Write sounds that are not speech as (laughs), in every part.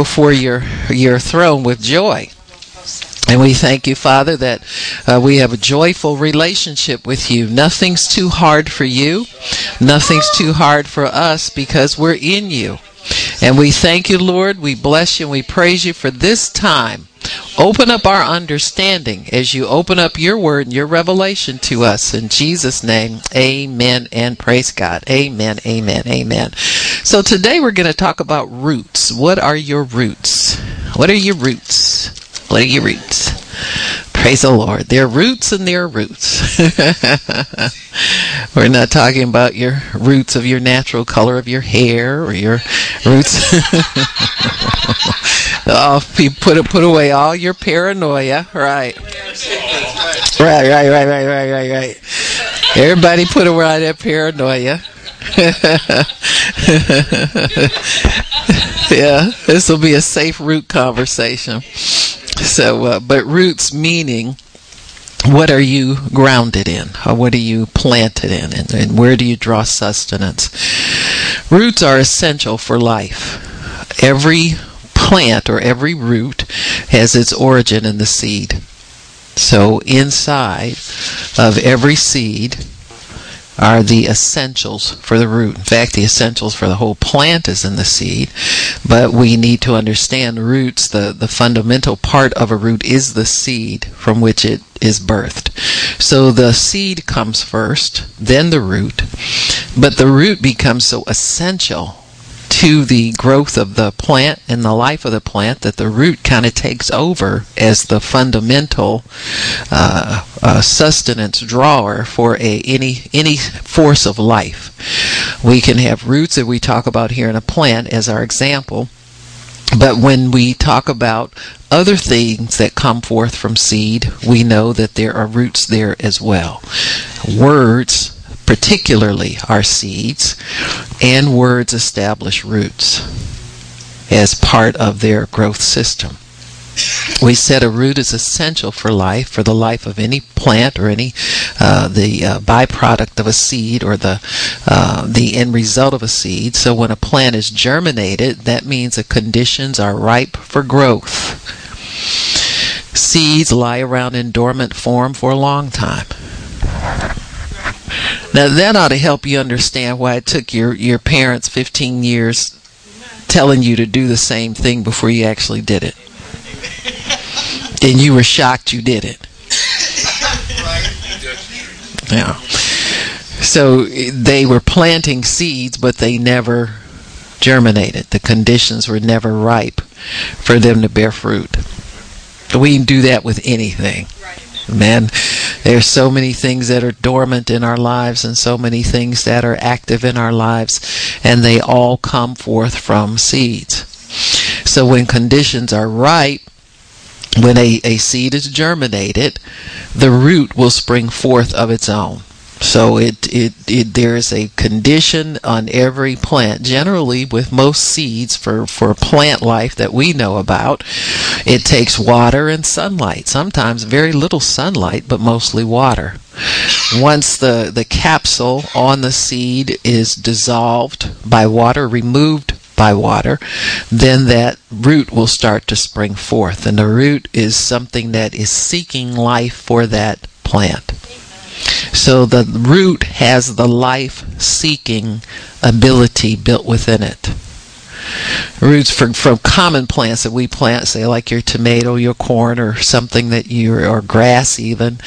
before your your throne with joy. And we thank you, Father, that uh, we have a joyful relationship with you. Nothing's too hard for you. Nothing's too hard for us because we're in you. And we thank you, Lord. We bless you and we praise you for this time. Open up our understanding as you open up your word and your revelation to us. In Jesus' name, amen and praise God. Amen, amen, amen. So today we're going to talk about roots. What are your roots? What are your roots? What are your roots? Praise the Lord. There are roots and there are roots. (laughs) We're not talking about your roots of your natural color of your hair or your roots. (laughs) oh, put put away all your paranoia. Right. Right, right, right, right, right, right, right. Everybody put away that paranoia. (laughs) yeah, this will be a safe root conversation. (laughs) So, uh, but roots meaning what are you grounded in? Or what are you planted in? And, and, where do you draw sustenance? Roots are essential for life. Every plant or every root has its origin in the seed. So inside of every seed are the essentials for the root. In fact, the essentials for the whole plant is in the seed, but we need to understand roots. The, the fundamental part of a root is the seed from which it is birthed. So the seed comes first, then the root, but the root becomes so essential to the growth of the plant and the life of the plant that the root kind of takes over as the fundamental uh, uh, sustenance drawer for a any any force of life. We can have roots that we talk about here in a plant as our example. But when we talk about other things that come forth from seed, we know that there are roots there as well. Words particularly our seeds, and words establish roots as part of their growth system. We said a root is essential for life, for the life of any plant or any uh, the uh, byproduct of a seed or the uh, the end result of a seed. So when a plant is germinated, that means the conditions are ripe for growth. Seeds lie around in dormant form for a long time. Now that ought to help you understand why it took your, your parents 15 years telling you to do the same thing before you actually did it. And you were shocked you did it. Yeah. So they were planting seeds, but they never germinated. The conditions were never ripe for them to bear fruit. We can do that with anything. Man, there's so many things that are dormant in our lives and so many things that are active in our lives, and they all come forth from seeds. So when conditions are right, when a, a seed is germinated, the root will spring forth of its own. So it, it, it there is a condition on every plant. Generally, with most seeds for, for plant life that we know about, it takes water and sunlight. Sometimes very little sunlight, but mostly water. Once the, the capsule on the seed is dissolved by water, removed by water, then that root will start to spring forth. And the root is something that is seeking life for that plant. So the root has the life seeking ability built within it. Roots from, from common plants that we plant, say like your tomato, your corn, or something that you, or grass even,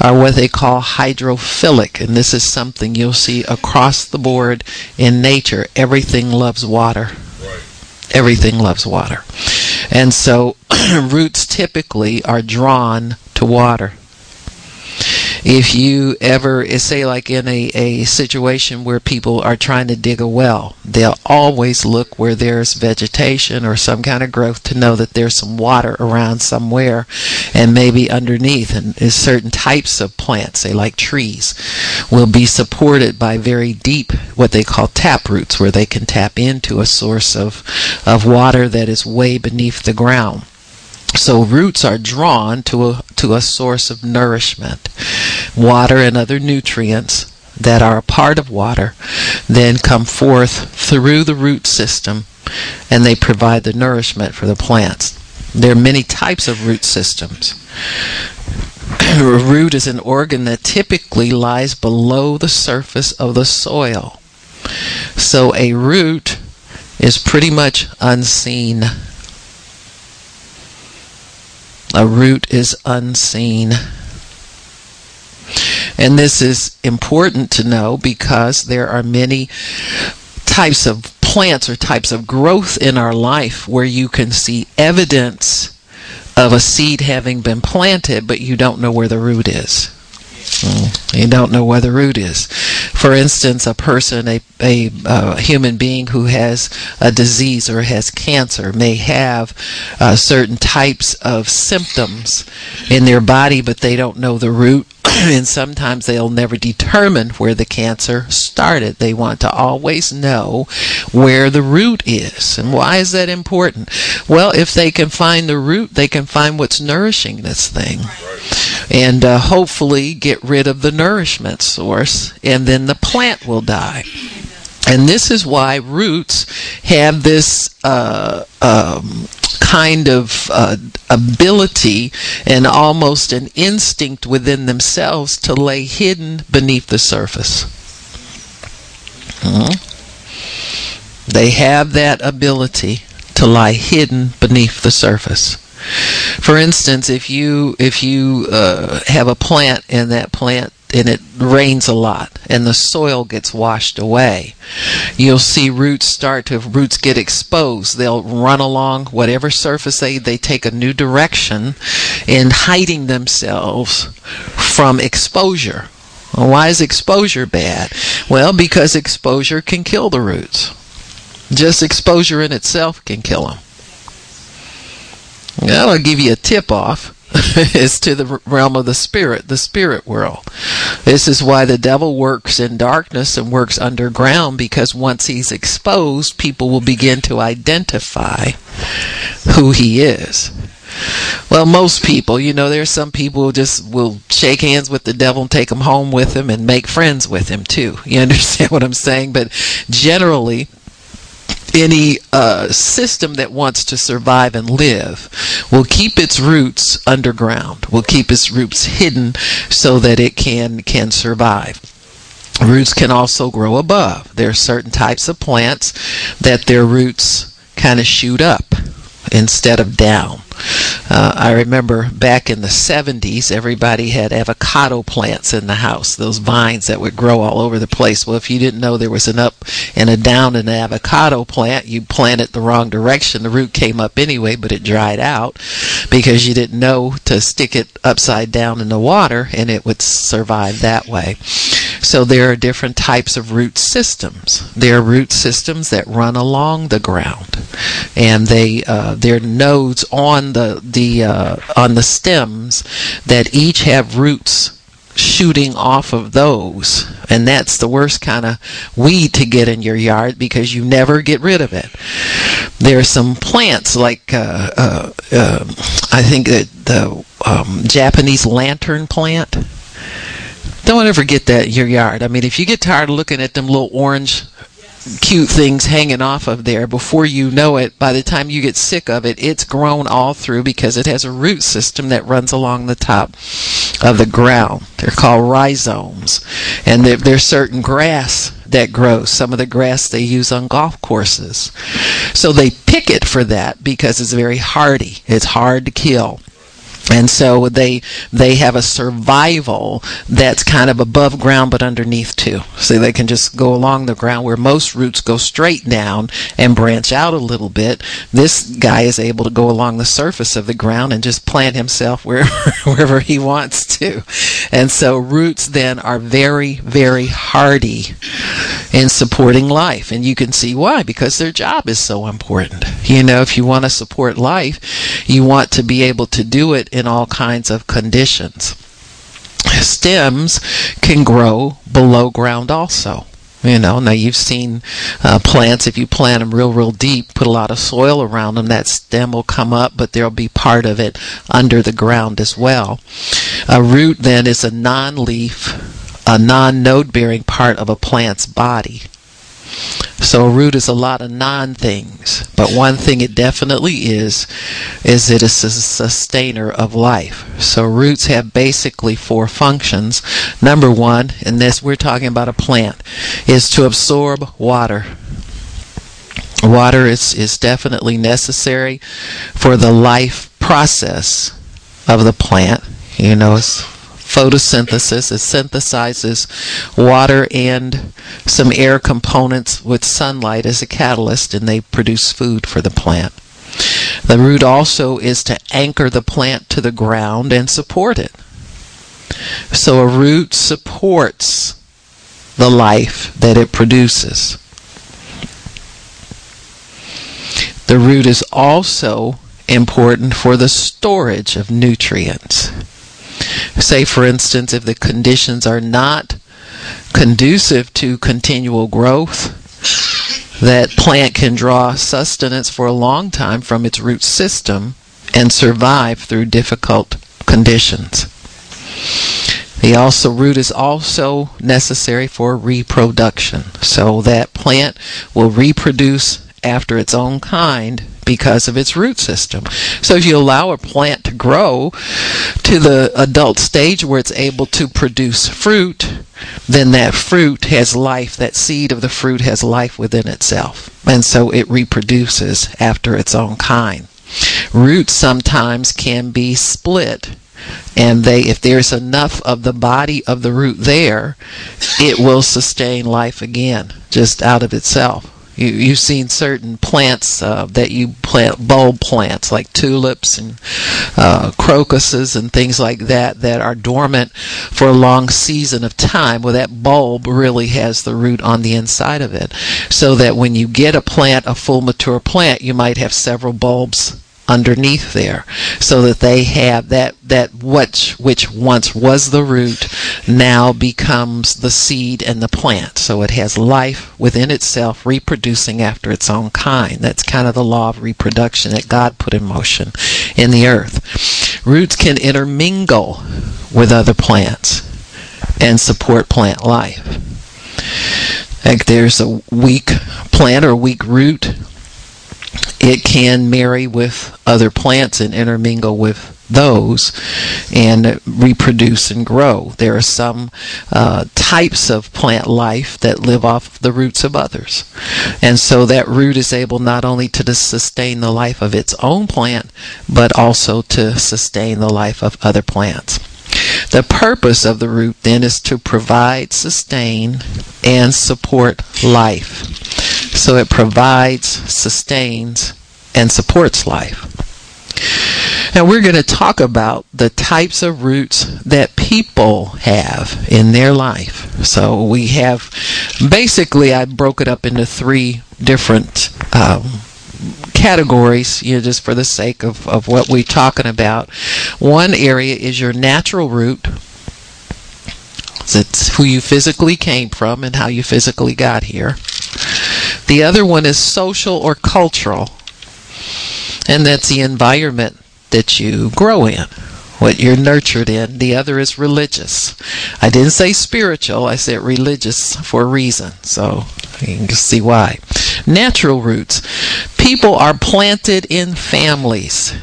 are what they call hydrophilic. And this is something you'll see across the board in nature. Everything loves water. Everything loves water. And so (clears throat) roots typically are drawn to water if you ever say like in a, a situation where people are trying to dig a well they'll always look where there's vegetation or some kind of growth to know that there's some water around somewhere and maybe underneath. And certain types of plants say like trees will be supported by very deep what they call tap roots where they can tap into a source of of water that is way beneath the ground so roots are drawn to a, to a source of nourishment. Water and other nutrients that are a part of water then come forth through the root system and they provide the nourishment for the plants. There are many types of root systems. (clears throat) a root is an organ that typically lies below the surface of the soil. So a root is pretty much unseen. A root is unseen. And this is important to know because there are many types of plants or types of growth in our life where you can see evidence of a seed having been planted, but you don't know where the root is. Mm. You don't know where the root is. For instance, a person, a, a uh, human being who has a disease or has cancer may have uh, certain types of symptoms in their body, but they don't know the root (clears throat) and sometimes they'll never determine where the cancer started. They want to always know where the root is. And why is that important? Well, if they can find the root, they can find what's nourishing this thing. And uh, hopefully get rid of the nourishment source, and then the plant will die. And this is why roots have this uh, um, kind of uh, ability and almost an instinct within themselves to lay hidden beneath the surface. Mm-hmm. They have that ability to lie hidden beneath the surface. For instance, if you if you uh, have a plant and that plant and it rains a lot and the soil gets washed away, you'll see roots start to roots get exposed. They'll run along whatever surface they they take a new direction in hiding themselves from exposure. Well, why is exposure bad? Well, because exposure can kill the roots. Just exposure in itself can kill them. That'll give you a tip off (laughs) is to the realm of the spirit, the spirit world. This is why the devil works in darkness and works underground because once he's exposed, people will begin to identify who he is. Well, most people, you know, there's some people who just will shake hands with the devil and take him home with him and make friends with him too. You (laughs) understand what I'm saying? But generally, any uh, system that wants to survive and live will keep its roots underground, will keep its roots hidden so that it can can survive. Roots can also grow above. There are certain types of plants that their roots kind of shoot up instead of down. Uh, I remember back in the 70s, everybody had avocado plants in the house, those vines that would grow all over the place. Well, if you didn't know there was an up and a down in an avocado plant, you planted the wrong direction. The root came up anyway, but it dried out because you didn't know to stick it upside down in the water and it would survive that way. So there are different types of root systems. There are root systems that run along the ground, and they uh, are nodes on the the uh, on the stems that each have roots shooting off of those. And that's the worst kind of weed to get in your yard because you never get rid of it. There are some plants like uh, uh, uh, i think that the um, japanese lantern plant don't ever get that in your yard. I mean, if you get tired of looking at them little orange cute things hanging off of there before you know it by the time you get sick of it it's grown all through because it has a root system that runs along the top of the ground. They're called rhizomes. And there's certain grass that grows. Some of the grass they use on golf courses. So they pick it for that because it's very hardy. It's hard to kill and so they they have a survival that's kind of above ground but underneath too. So they can just go along the ground where most roots go straight down and branch out a little bit. This guy is able to go along the surface of the ground and just plant himself (laughs) wherever wherever he wants to. And so roots then are very very hardy in supporting life. And you can see why because their job is so important. You know if you want to support life you want to be able to do it in all kinds of conditions. Stems can grow below ground also. You know, now you've seen uh, plants, if you plant them real, real deep, put a lot of soil around them, that stem will come up, but there'll be part of it under the ground as well. A root then is a non leaf, a non node bearing part of a plant's body. So a root is a lot of non things, but one thing it definitely is is it is a sustainer of life. So roots have basically four functions. Number one, and this we're talking about a plant, is to absorb water. Water is, is definitely necessary for the life process of the plant. You know, it's photosynthesis. It synthesizes water and some air components with sunlight as a catalyst, and they produce food for the plant. The root also is to anchor the plant to the ground and support it. So a root supports the life that it produces. The root is also important for the storage of nutrients. Say, for instance, if the conditions are not conducive to continual growth, that plant can draw sustenance for a long time from its root system and survive through difficult conditions. The also root is also necessary for reproduction, so that plant will reproduce after its own kind because of its root system. So if you allow a plant to grow to the adult stage where it's able to produce fruit, then that fruit has life, that seed of the fruit has life within itself. And so it reproduces after its own kind. Roots sometimes can be split and they if there's enough of the body of the root there it will sustain life again just out of itself you, you've seen certain plants uh, that you plant, bulb plants like tulips and uh, crocuses and things like that, that are dormant for a long season of time. Well, that bulb really has the root on the inside of it. So that when you get a plant, a full mature plant, you might have several bulbs underneath there so that they have that that which which once was the root now becomes the seed and the plant. So it has life within itself reproducing after its own kind. That's kind of the law of reproduction that God put in motion in the earth. Roots can intermingle with other plants and support plant life. Like there's a weak plant or weak root it can marry with other plants and intermingle with those and reproduce and grow. There are some uh, types of plant life that live off the roots of others. And so that root is able not only to sustain the life of its own plant, but also to sustain the life of other plants. The purpose of the root then is to provide, sustain, and support life. So it provides, sustains, and supports life. Now we're going to talk about the types of roots that people have in their life. So we have basically I broke it up into three different um, categories, you know, just for the sake of, of what we're talking about. One area is your natural root. It's who you physically came from and how you physically got here. The other one is social or cultural, and that's the environment that you grow in, what you're nurtured in. The other is religious. I didn't say spiritual, I said religious for a reason, so you can see why. Natural roots. People are planted in families.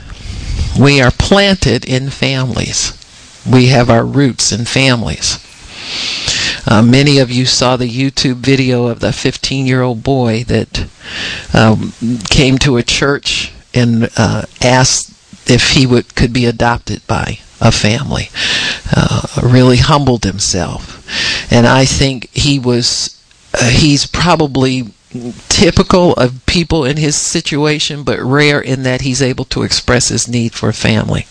We are planted in families. We have our roots in families. Uh, many of you saw the YouTube video of the 15 year old boy that um, came to a church and uh, asked if he would could be adopted by a family. Uh, really humbled himself, and I think he was. Uh, he's probably typical of people in his situation, but rare in that he's able to express his need for a family.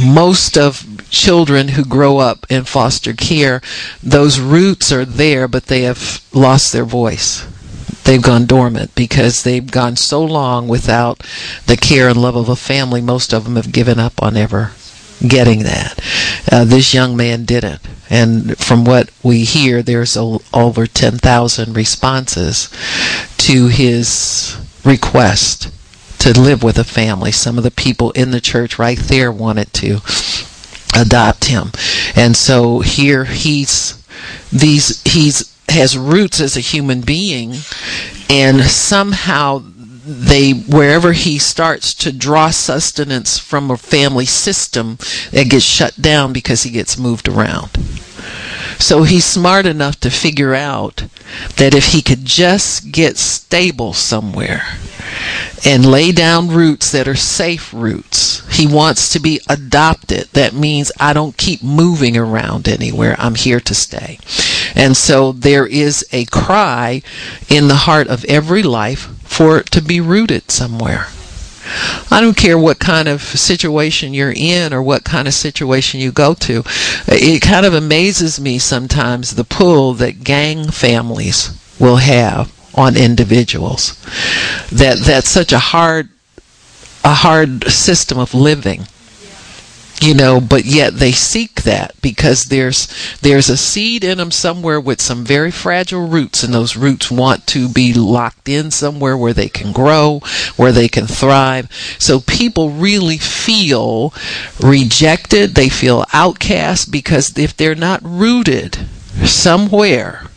Most of children who grow up in foster care, those roots are there, but they have lost their voice. They've gone dormant because they've gone so long without the care and love of a family. Most of them have given up on ever getting that. Uh, this young man didn't. And from what we hear, there's a, over 10,000 responses to his request to live with a family. Some of the people in the church right there wanted to adopt him. And so here he's these he's has roots as a human being, and somehow they wherever he starts to draw sustenance from a family system it gets shut down because he gets moved around so he's smart enough to figure out that if he could just get stable somewhere and lay down roots that are safe roots. He wants to be adopted. That means I don't keep moving around anywhere. I'm here to stay. And so there is a cry in the heart of every life for it to be rooted somewhere. I don't care what kind of situation you're in or what kind of situation you go to. It kind of amazes me sometimes the pull that gang families will have on individuals. That that's such a hard a hard system of living you know but yet they seek that because there's there's a seed in them somewhere with some very fragile roots and those roots want to be locked in somewhere where they can grow where they can thrive. So people really feel rejected. They feel outcast because if they're not rooted somewhere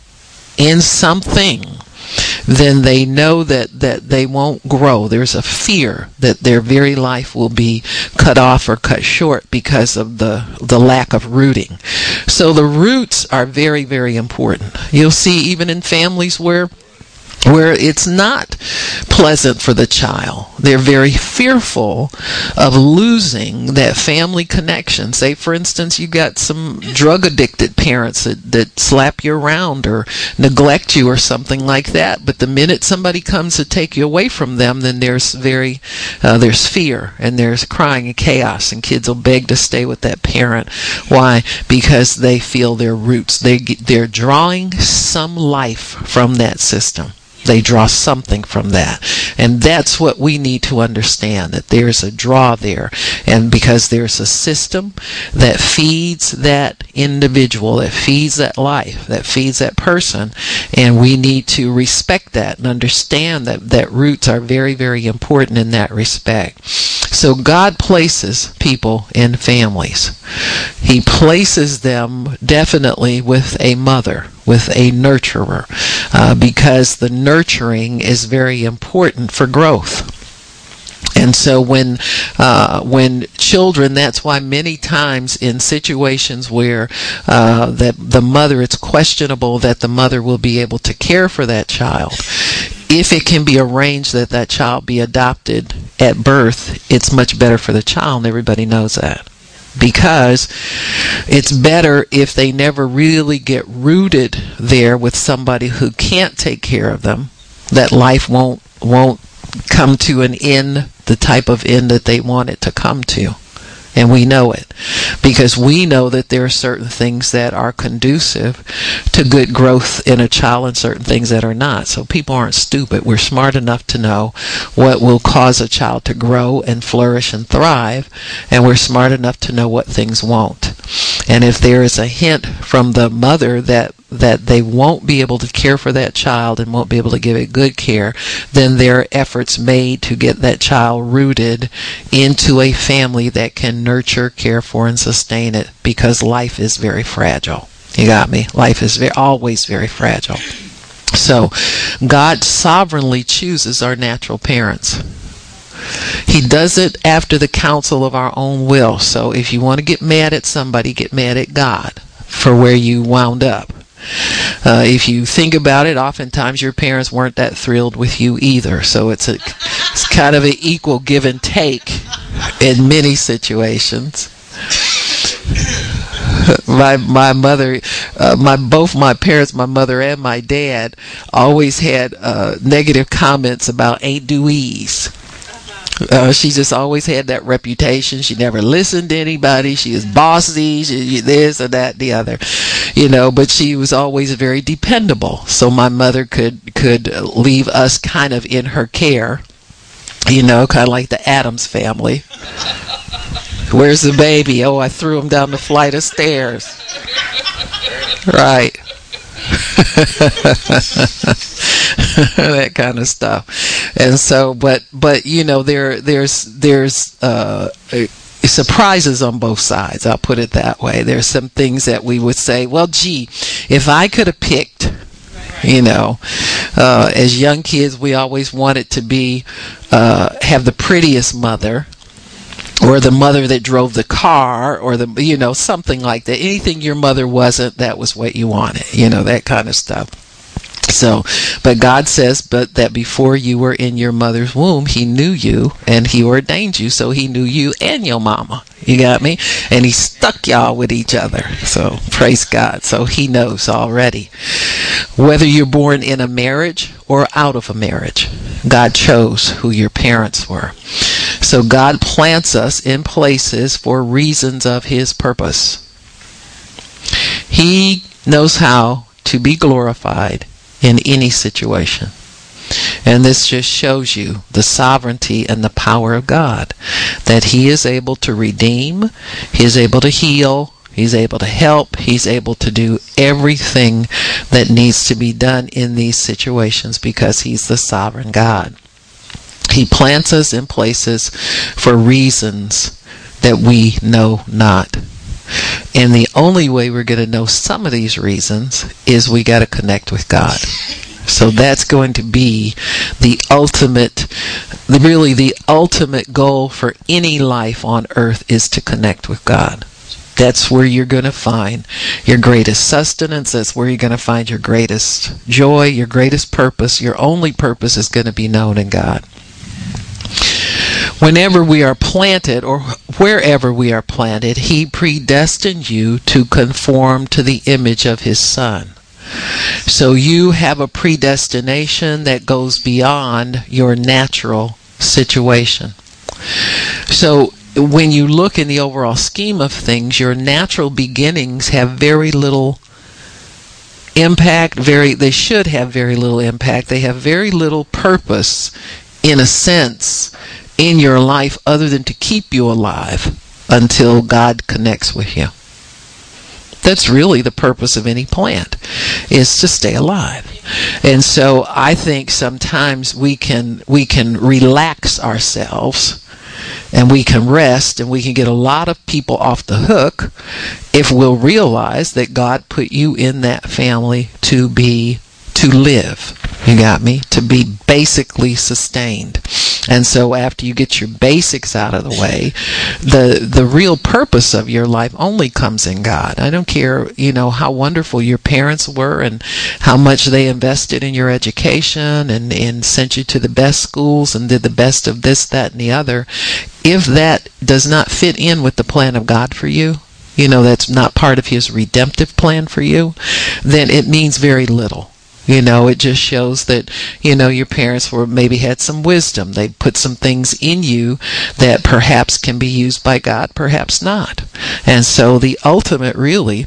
in something then they know that, that they won't grow. There's a fear that their very life will be cut off or cut short because of the, the lack of rooting. So the roots are very, very important. You'll see even in families where where it's not pleasant for the child. They're very fearful of losing that family connection. Say, for instance, you got some drug addicted parents that, that slap you around or neglect you or something like that. But the minute somebody comes to take you away from them, then there's very, uh, there's fear and there's crying and chaos and kids will beg to stay with that parent. Why? Because they feel their roots. They, they're drawing some life from that system. They draw something from that. And that's what we need to understand that there's a draw there. And because there's a system that feeds that individual, that feeds that life, that feeds that person, and we need to respect that and understand that, that roots are very, very important in that respect. So God places people in families. He places them definitely with a mother with a nurturer uh, because the nurturing is very important for growth. And so when uh, when children, that's why many times in situations where uh, that the mother, it's questionable that the mother will be able to care for that child. If it can be arranged that that child be adopted at birth, it's much better for the child. And everybody knows that because it's better if they never really get rooted there with somebody who can't take care of them that life won't won't come to an end the type of end that they want it to come to and we know it because we know that there are certain things that are conducive to good growth in a child and certain things that are not. So people aren't stupid. We're smart enough to know what will cause a child to grow and flourish and thrive, and we're smart enough to know what things won't. And if there is a hint from the mother that that they won't be able to care for that child and won't be able to give it good care, then there are efforts made to get that child rooted into a family that can nurture, care for, and sustain it because life is very fragile. You got me? Life is very, always very fragile. So, God sovereignly chooses our natural parents. He does it after the counsel of our own will. So if you want to get mad at somebody, get mad at God for where you wound up. Uh, if you think about it, oftentimes your parents weren't that thrilled with you either. So it's a it's kind of an equal give and take in many situations. (laughs) my my mother, uh, my both my parents, my mother and my dad, always had uh, negative comments about Aunt Dewey's. Uh, she just always had that reputation. She never listened to anybody. She was bossy. She, this or that, the other, you know. But she was always very dependable. So my mother could could leave us kind of in her care, you know, kind of like the Addams family. (laughs) Where's the baby? Oh, I threw him down the flight of stairs. Right. (laughs) that kind of stuff. And so, but but you know, there there's there's uh, surprises on both sides. I'll put it that way. There's some things that we would say, well, gee, if I could have picked You know, uh, as young kids, we always wanted to be uh, have the prettiest mother or the mother that drove the car or the you know something like that anything your mother wasn't that was what you wanted you know that kind of stuff so, but God says, but that before you were in your mother's womb, He knew you and He ordained you. So He knew you and your mama. You got me? And He stuck y'all with each other. So praise God. So He knows already. Whether you're born in a marriage or out of a marriage, God chose who your parents were. So God plants us in places for reasons of His purpose. He knows how to be glorified in any situation. And this just shows you the sovereignty and the power of God. That He is able to redeem, He is able to heal, He's able to help, He's able to do everything that needs to be done in these situations because He's the sovereign God. He plants us in places for reasons that we know not. And the only way we're going to know some of these reasons is we got to connect with God. So that's going to be the ultimate, really the ultimate goal for any life on earth is to connect with God. That's where you're going to find your greatest sustenance. That's where you're going to find your greatest joy, your greatest purpose. Your only purpose is going to be known in God whenever we are planted or wherever we are planted, He predestined you to conform to the image of His Son. So you have a predestination that goes beyond your natural situation. So when you look in the overall scheme of things, your natural beginnings have very little impact very they should have very little impact they have very little purpose in a sense in your life other than to keep you alive until God connects with you. That's really the purpose of any plant is to stay alive. And so I think sometimes we can we can relax ourselves and we can rest and we can get a lot of people off the hook if we'll realize that God put you in that family to be to live. You got me? To be basically sustained. And so after you get your basics out of the way, the the real purpose of your life only comes in God. I don't care, you know, how wonderful your parents were and how much they invested in your education and, and sent you to the best schools and did the best of this, that, and the other. If that does not fit in with the plan of God for you, you know, that's not part of his redemptive plan for you, then it means very little. You know, it just shows that, you know, your parents were maybe had some wisdom. They put some things in you that perhaps can be used by God, perhaps not. And so the ultimate really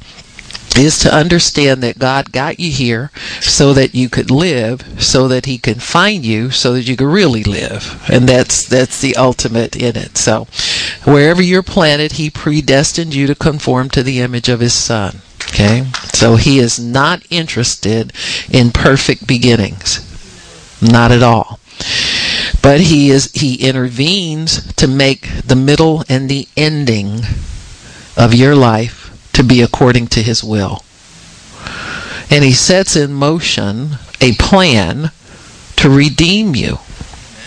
is to understand that God got you here so that you could live, so that He can find you, so that you could really live, and that's that's the ultimate in it. So, wherever you're planted, He predestined you to conform to the image of His Son. Okay? So he is not interested in perfect beginnings. Not at all. But he is he intervenes to make the middle and the ending of your life to be according to his will. And he sets in motion a plan to redeem you,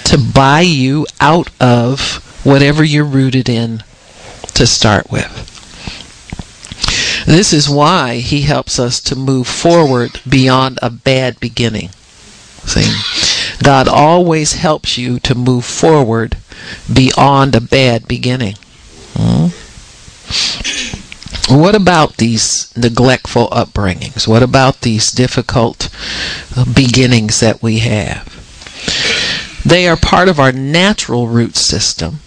to buy you out of whatever you're rooted in to start with. This is why he helps us to move forward beyond a bad beginning. See? God always helps you to move forward beyond a bad beginning. Hmm? What about these neglectful upbringings? What about these difficult beginnings that we have? They are part of our natural root system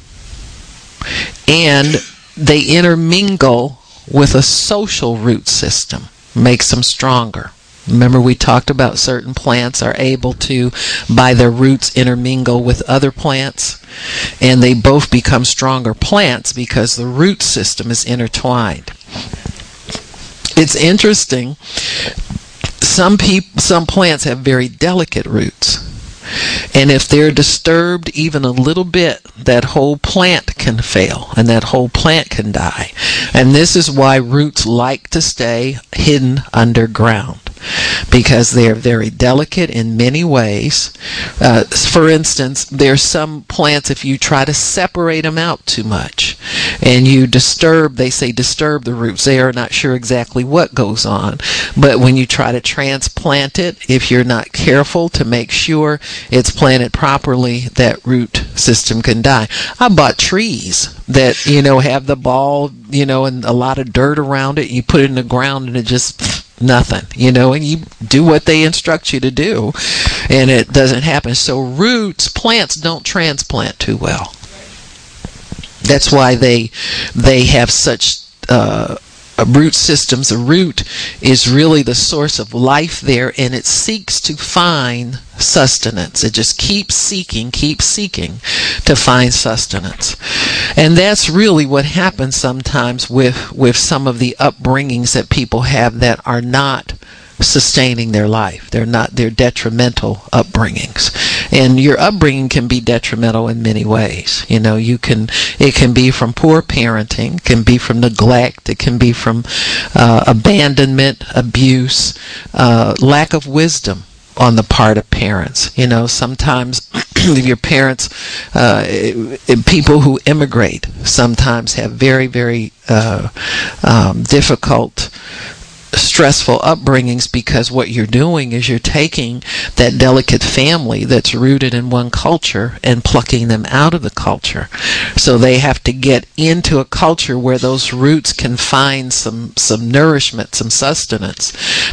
and they intermingle with a social root system makes them stronger. Remember, we talked about certain plants are able to, by their roots, intermingle with other plants, and they both become stronger plants because the root system is intertwined. It's interesting. Some people, some plants have very delicate roots. And if they're disturbed even a little bit, that whole plant can fail and that whole plant can die. And this is why roots like to stay hidden underground. Because they're very delicate in many ways. Uh, for instance, there's some plants, if you try to separate them out too much and you disturb, they say disturb the roots, they are not sure exactly what goes on. But when you try to transplant it, if you're not careful to make sure it's planted properly, that root system can die. I bought trees that, you know, have the ball, you know, and a lot of dirt around it. You put it in the ground and it just nothing, you know, and you do what they instruct you to do, and it doesn't happen. So roots, plants don't transplant too well. That's why they they have such uh, root systems. A root is really the source of life there, and it seeks to find sustenance. It just keeps seeking, keeps seeking to find sustenance. And that's really what happens sometimes with, with some of the upbringings that people have that are not sustaining their life. They're not they're detrimental upbringings. And your upbringing can be detrimental in many ways. You know, you can it can be from poor parenting, can be from neglect, it can be from uh, abandonment, abuse, uh, lack of wisdom on the part of parents. You know, sometimes (clears throat) your parents, uh, people who immigrate, sometimes have very, very uh, um, difficult stressful upbringings because what you're doing is you're taking that delicate family that's rooted in one culture and plucking them out of the culture. So they have to get into a culture where those roots can find some, some nourishment, some sustenance.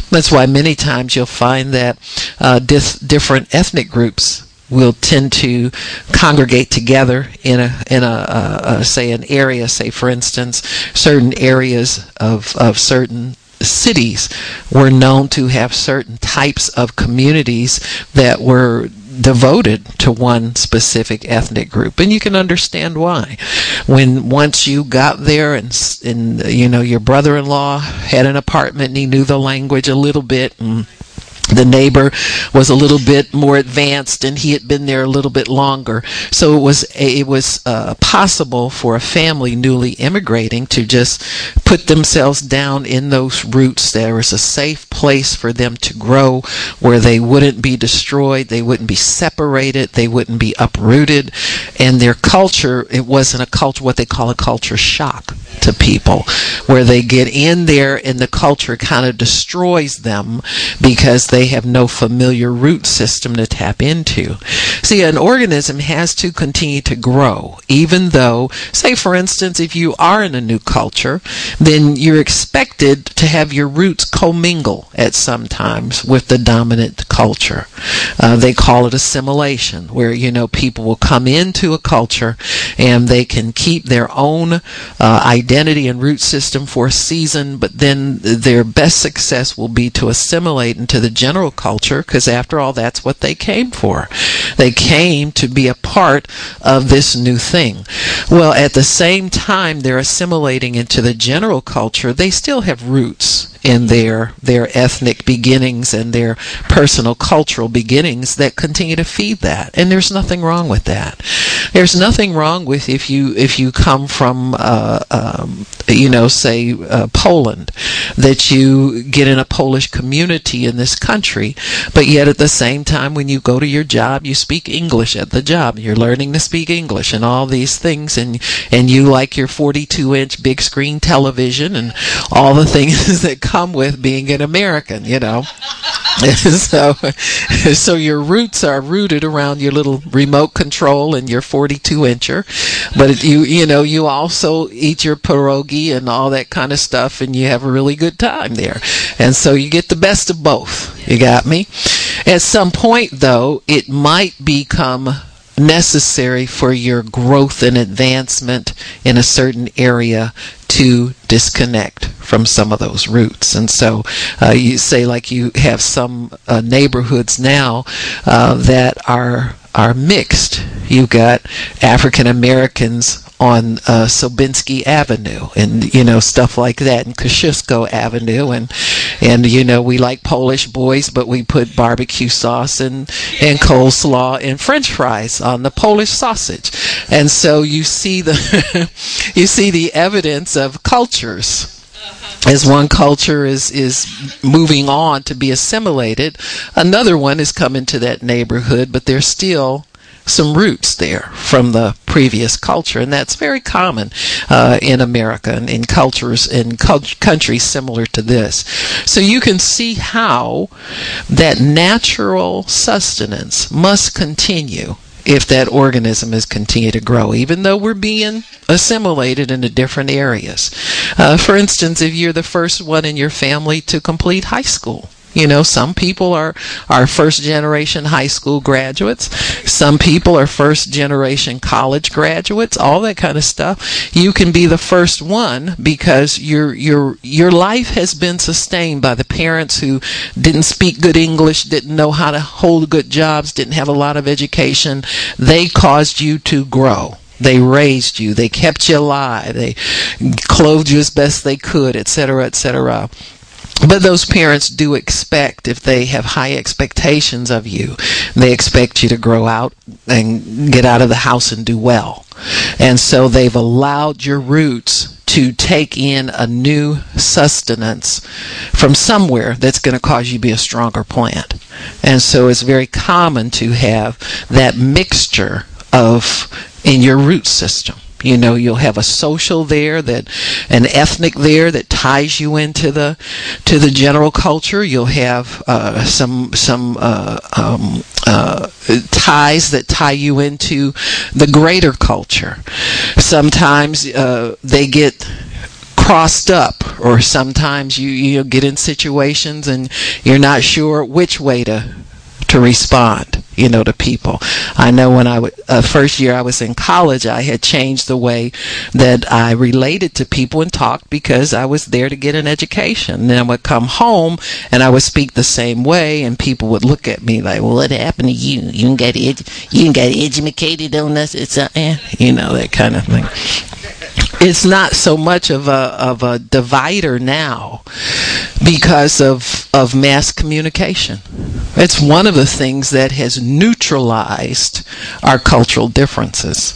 That's why many times you'll find that uh, dif- different ethnic groups will tend to congregate together in a in a, uh, uh, say an area say for instance certain areas of of certain cities were known to have certain types of communities that were devoted to one specific ethnic group. And you can understand why. When once you got there and and you know your brother-in-law had an apartment and he knew the language a little bit and the neighbor was a little bit more advanced and he had been there a little bit longer. So it was it was uh, possible for a family newly immigrating to just put themselves down in those roots. There was a safe place for them to grow where they wouldn't be destroyed they wouldn't be separated they wouldn't be uprooted. And their culture it wasn't a culture what they call a culture shock to people where they get in there and the culture kind of destroys them because they have no familiar root system to tap into. See, an organism has to continue to grow, even though, say for instance, if you are in a new culture, then you're expected to have your roots commingle at some times with the dominant culture. Uh, they call it assimilation, where, you know, people will come into a culture and they can keep their own uh, identity and root system for a season, but then their best success will be to assimilate into the general culture because after all that's what they came for. They came to be a part of this new thing. Well at the same time they're assimilating into the general culture they still have roots in their their ethnic beginnings and their personal cultural beginnings that continue to feed that. And there's nothing wrong with that. There's nothing wrong with if you if you come from uh, um, you know say uh, Poland that you get in a Polish community in this country but yet at the same time when you go to your job you speak English at the job. You're learning to speak English and all these things and and you like your 42 inch big screen television and all the things (laughs) that come with being an American, you know. (laughs) so, (laughs) so your roots are rooted around your little remote control and your 42 incher, but you, you know, you also eat your pierogi and all that kind of stuff, and you have a really good time there, and so you get the best of both. You got me. At some point, though, it might become necessary for your growth and advancement in a certain area to disconnect from some of those roots. And so uh, you say like you have some uh, neighborhoods now uh, that are are mixed. You've got African Americans on uh, Sobinsky Avenue and you know stuff like that and Kosciuszko Avenue and and you know we like Polish boys but we put barbecue sauce and and coleslaw and french fries on the Polish sausage and so you see the (laughs) you see the evidence of cultures as one culture is is moving on to be assimilated, another one is coming to that neighborhood, but there's still some roots there from the previous culture, and that's very common uh, in America and in cultures in cult- countries similar to this. So you can see how that natural sustenance must continue if that organism is continue to grow, even though we're being assimilated into different areas. Uh, for instance, if you're the first one in your family to complete high school, you know, some people are, are first generation high school graduates. Some people are first generation college graduates, all that kind of stuff. You can be the first one because your, your, your life has been sustained by the parents who didn't speak good English, didn't know how to hold good jobs, didn't have a lot of education. They caused you to grow. They raised you. They kept you alive. They clothed you as best they could, etc., etc but those parents do expect if they have high expectations of you they expect you to grow out and get out of the house and do well. And so they've allowed your roots to take in a new sustenance from somewhere that's going to cause you to be a stronger plant. And so it's very common to have that mixture of in your root system you know, you'll have a social there that, an ethnic there that ties you into the, to the general culture. You'll have uh, some some uh, um, uh, ties that tie you into the greater culture. Sometimes uh, they get crossed up or sometimes you you get in situations and you're not sure which way to to respond, you know, to people. I know when I uh, first year I was in college, I had changed the way that I related to people and talked because I was there to get an education. Then I would come home and I would speak the same way, and people would look at me like, "Well, what happened to you? You got ed- you got educated on us? It's a, eh, you know, that kind of thing." It's not so much of a of a divider now because of of mass communication. It's one of the things that has neutralized our cultural differences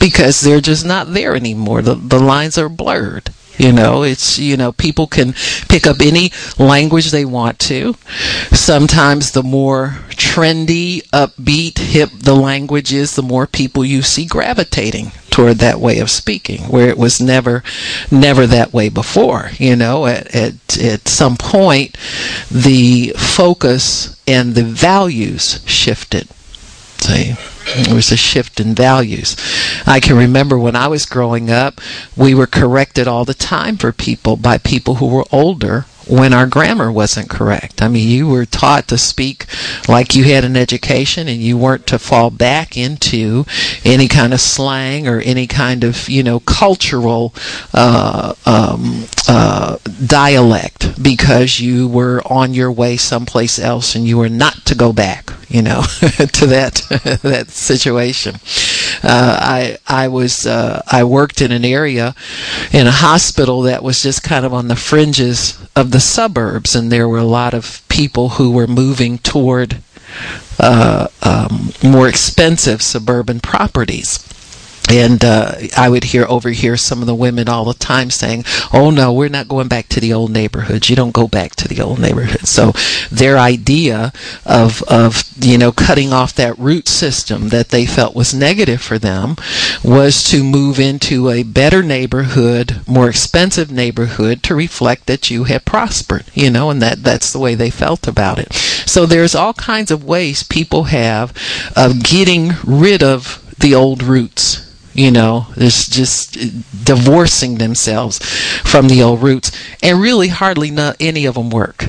because they're just not there anymore. The the lines are blurred. You know, it's, you know, people can pick up any language they want to. Sometimes the more trendy, upbeat, hip the language is, the more people you see gravitating toward that way of speaking, where it was never, never that way before. You know, at, at, at some point, the focus and the values shifted. See, there was a shift in values. I can remember when I was growing up, we were corrected all the time for people by people who were older when our grammar wasn't correct. I mean, you were taught to speak like you had an education and you weren't to fall back into any kind of slang or any kind of, you know, cultural uh, um, uh, dialect because you were on your way someplace else and you were not to go back, you know, (laughs) to that (laughs) that situation. Uh, I I was uh, I worked in an area in a hospital that was just kind of on the fringes of the suburbs, and there were a lot of people who were moving toward uh, um, more expensive suburban properties and uh, I would hear overhear some of the women all the time saying, "Oh no, we're not going back to the old neighborhoods. You don't go back to the old neighborhoods." So their idea of of you know cutting off that root system that they felt was negative for them was to move into a better neighborhood, more expensive neighborhood to reflect that you had prospered. You know, and that that's the way they felt about it. So there's all kinds of ways people have of getting rid of the old roots you know there's just divorcing themselves from the old roots. And really hardly not any of them work.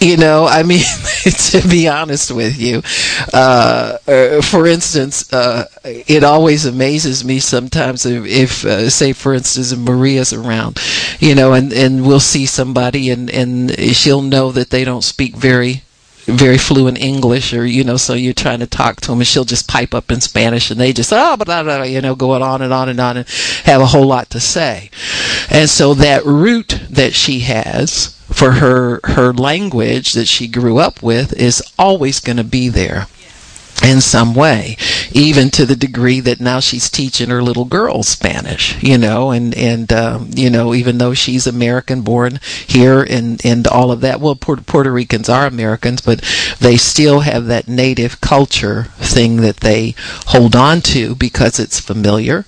You know i mean (laughs) to be honest with you uh, uh, for instance uh, it always amazes me sometimes if, if uh, say for instance maria's around you know and, and we'll see somebody and, and she'll know that they don't speak very very fluent English, or you know, so you're trying to talk to them, and she'll just pipe up in Spanish, and they just oh, blah, blah, you know, going on and on and on, and have a whole lot to say. And so that root that she has for her her language that she grew up with is always going to be there. In some way, even to the degree that now she's teaching her little girls Spanish, you know, and and um, you know, even though she's American born here and and all of that. Well, Puerto, Puerto Ricans are Americans, but they still have that native culture thing that they hold on to because it's familiar,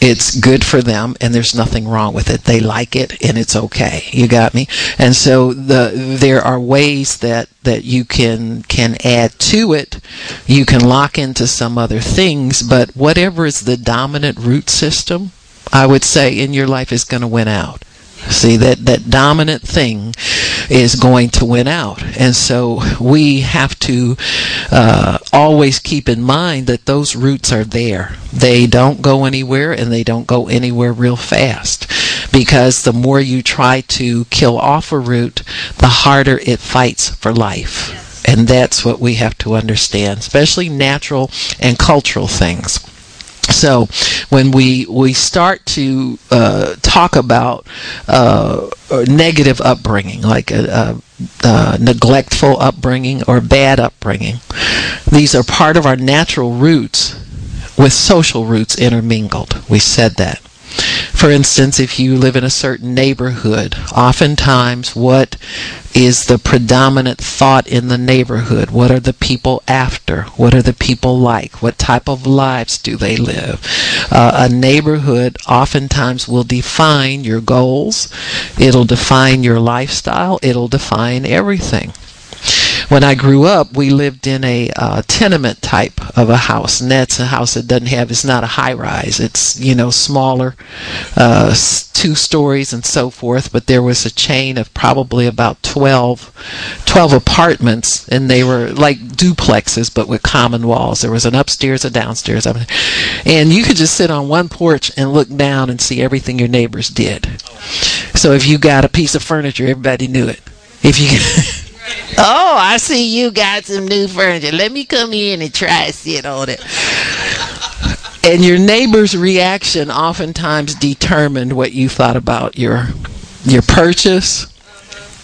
it's good for them, and there's nothing wrong with it. They like it, and it's okay. You got me. And so the there are ways that that you can can add to it. You can lock into some other things, but whatever is the dominant root system, I would say in your life is going to win out. See that that dominant thing is going to win out, and so we have to uh, always keep in mind that those roots are there. They don't go anywhere, and they don't go anywhere real fast because the more you try to kill off a root, the harder it fights for life. And that's what we have to understand, especially natural and cultural things. So, when we we start to uh, talk about uh, negative upbringing, like a, a, a, neglectful upbringing or bad upbringing, these are part of our natural roots with social roots intermingled. We said that. For instance, if you live in a certain neighborhood, oftentimes what is the predominant thought in the neighborhood? What are the people after? What are the people like? What type of lives do they live? Uh, a neighborhood oftentimes will define your goals, it'll define your lifestyle, it'll define everything when I grew up, we lived in a uh, tenement type of a house, and that's a house that doesn't have. It's not a high rise. It's you know smaller, uh, two stories and so forth. But there was a chain of probably about 12, 12 apartments, and they were like duplexes, but with common walls. There was an upstairs, a downstairs, and you could just sit on one porch and look down and see everything your neighbors did. So if you got a piece of furniture, everybody knew it. If you (laughs) Oh, I see you got some new furniture. Let me come in and try to sit on it. And your neighbor's reaction oftentimes determined what you thought about your your purchase,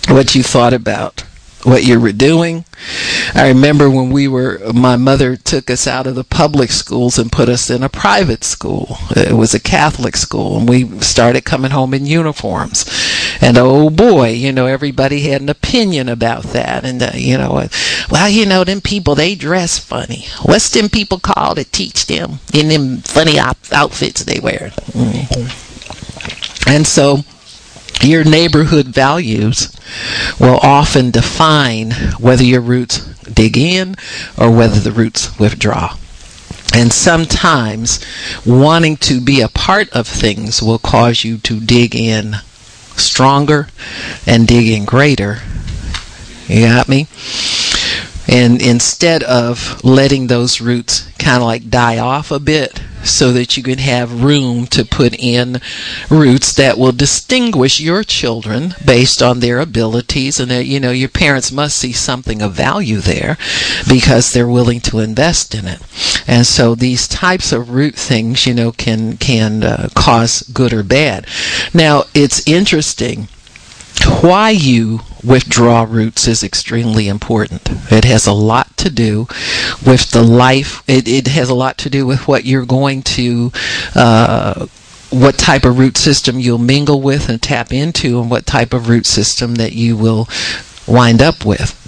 what you thought about what you were doing. I remember when we were, my mother took us out of the public schools and put us in a private school. It was a Catholic school, and we started coming home in uniforms. And oh boy, you know, everybody had an opinion about that. And, uh, you know, well, you know, them people, they dress funny. What's them people called to teach them in them funny op- outfits they wear? Mm-hmm. And so, your neighborhood values will often define whether your roots dig in or whether the roots withdraw. And sometimes wanting to be a part of things will cause you to dig in stronger and dig in greater. You got me? And instead of letting those roots kind of like die off a bit, so that you can have room to put in roots that will distinguish your children based on their abilities and that you know your parents must see something of value there because they're willing to invest in it. And so these types of root things you know can can uh, cause good or bad. Now it's interesting why you withdraw roots is extremely important. It has a lot to do with the life, it, it has a lot to do with what you're going to. Uh, what type of root system you'll mingle with and tap into, and what type of root system that you will wind up with.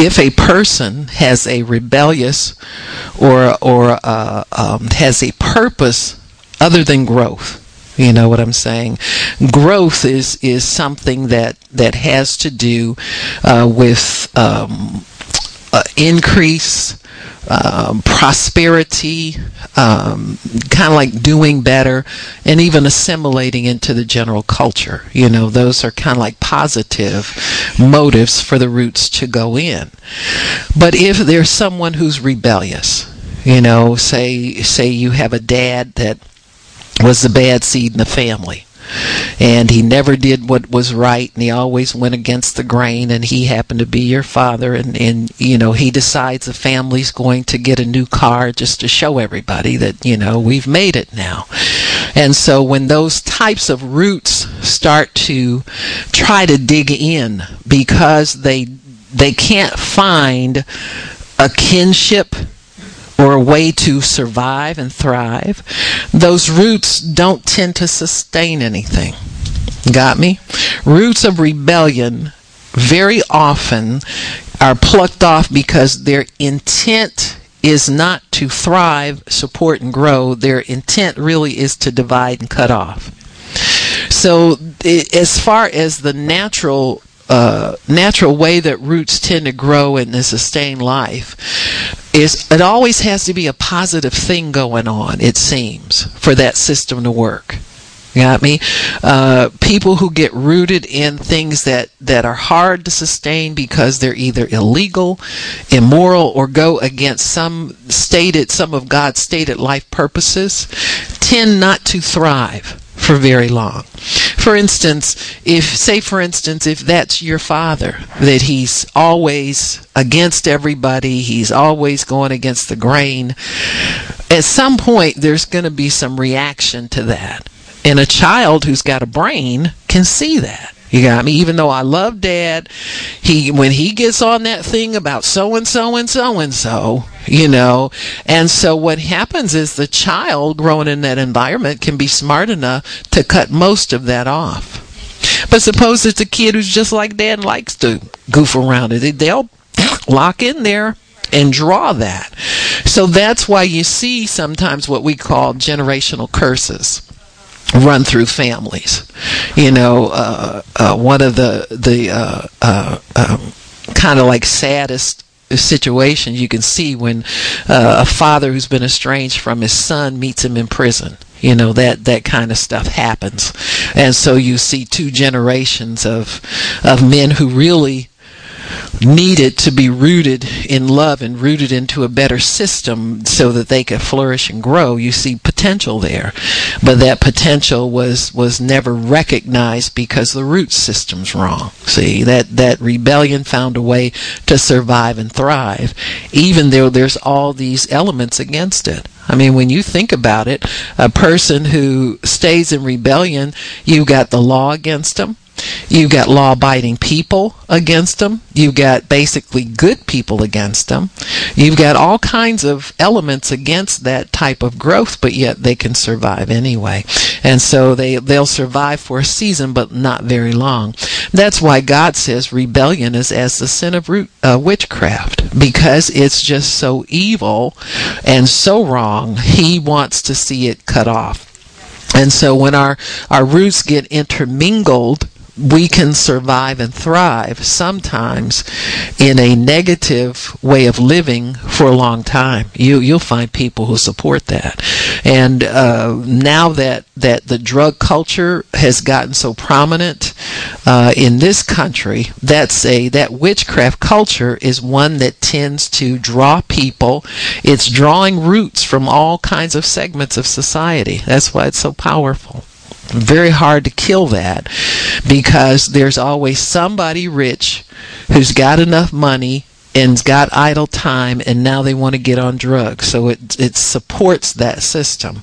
If a person has a rebellious or or uh, um, has a purpose other than growth, you know what I'm saying? Growth is is something that that has to do uh, with um, uh, increase, um, prosperity, um, kind of like doing better, and even assimilating into the general culture. You know, those are kind of like positive motives for the roots to go in. But if there's someone who's rebellious, you know, say say you have a dad that was the bad seed in the family. And he never did what was right, and he always went against the grain. And he happened to be your father, and, and you know he decides the family's going to get a new car just to show everybody that you know we've made it now. And so when those types of roots start to try to dig in because they they can't find a kinship or a way to survive and thrive, those roots don't tend to sustain anything. Got me? Roots of rebellion very often are plucked off because their intent is not to thrive, support, and grow. Their intent really is to divide and cut off. So, as far as the natural uh, natural way that roots tend to grow and sustain life is it always has to be a positive thing going on it seems for that system to work got me uh, people who get rooted in things that that are hard to sustain because they're either illegal immoral or go against some stated some of god's stated life purposes tend not to thrive for very long. For instance, if, say, for instance, if that's your father, that he's always against everybody, he's always going against the grain, at some point there's going to be some reaction to that. And a child who's got a brain can see that. You got me? Even though I love dad, he when he gets on that thing about so and so and so and so, you know. And so what happens is the child growing in that environment can be smart enough to cut most of that off. But suppose it's a kid who's just like dad likes to goof around it. They'll lock in there and draw that. So that's why you see sometimes what we call generational curses run through families. You know, uh, uh, one of the the uh, uh um, kind of like saddest situations you can see when uh, a father who's been estranged from his son meets him in prison. You know that that kind of stuff happens, and so you see two generations of of men who really needed to be rooted in love and rooted into a better system so that they could flourish and grow. You see potential there, but that potential was was never recognized because the root system's wrong. See that that rebellion found a way to survive and thrive, even though there's all these elements against it. I mean, when you think about it, a person who stays in rebellion, you got the law against them You've got law abiding people against them. You've got basically good people against them. You've got all kinds of elements against that type of growth, but yet they can survive anyway. And so they, they'll survive for a season, but not very long. That's why God says rebellion is as the sin of root, uh, witchcraft, because it's just so evil and so wrong. He wants to see it cut off. And so when our, our roots get intermingled we can survive and thrive sometimes in a negative way of living for a long time. You you'll find people who support that, and uh, now that that the drug culture has gotten so prominent uh, in this country, that's a that witchcraft culture is one that tends to draw people. It's drawing roots from all kinds of segments of society. That's why it's so powerful very hard to kill that because there's always somebody rich who's got enough money and's got idle time and now they want to get on drugs. So it it supports that system.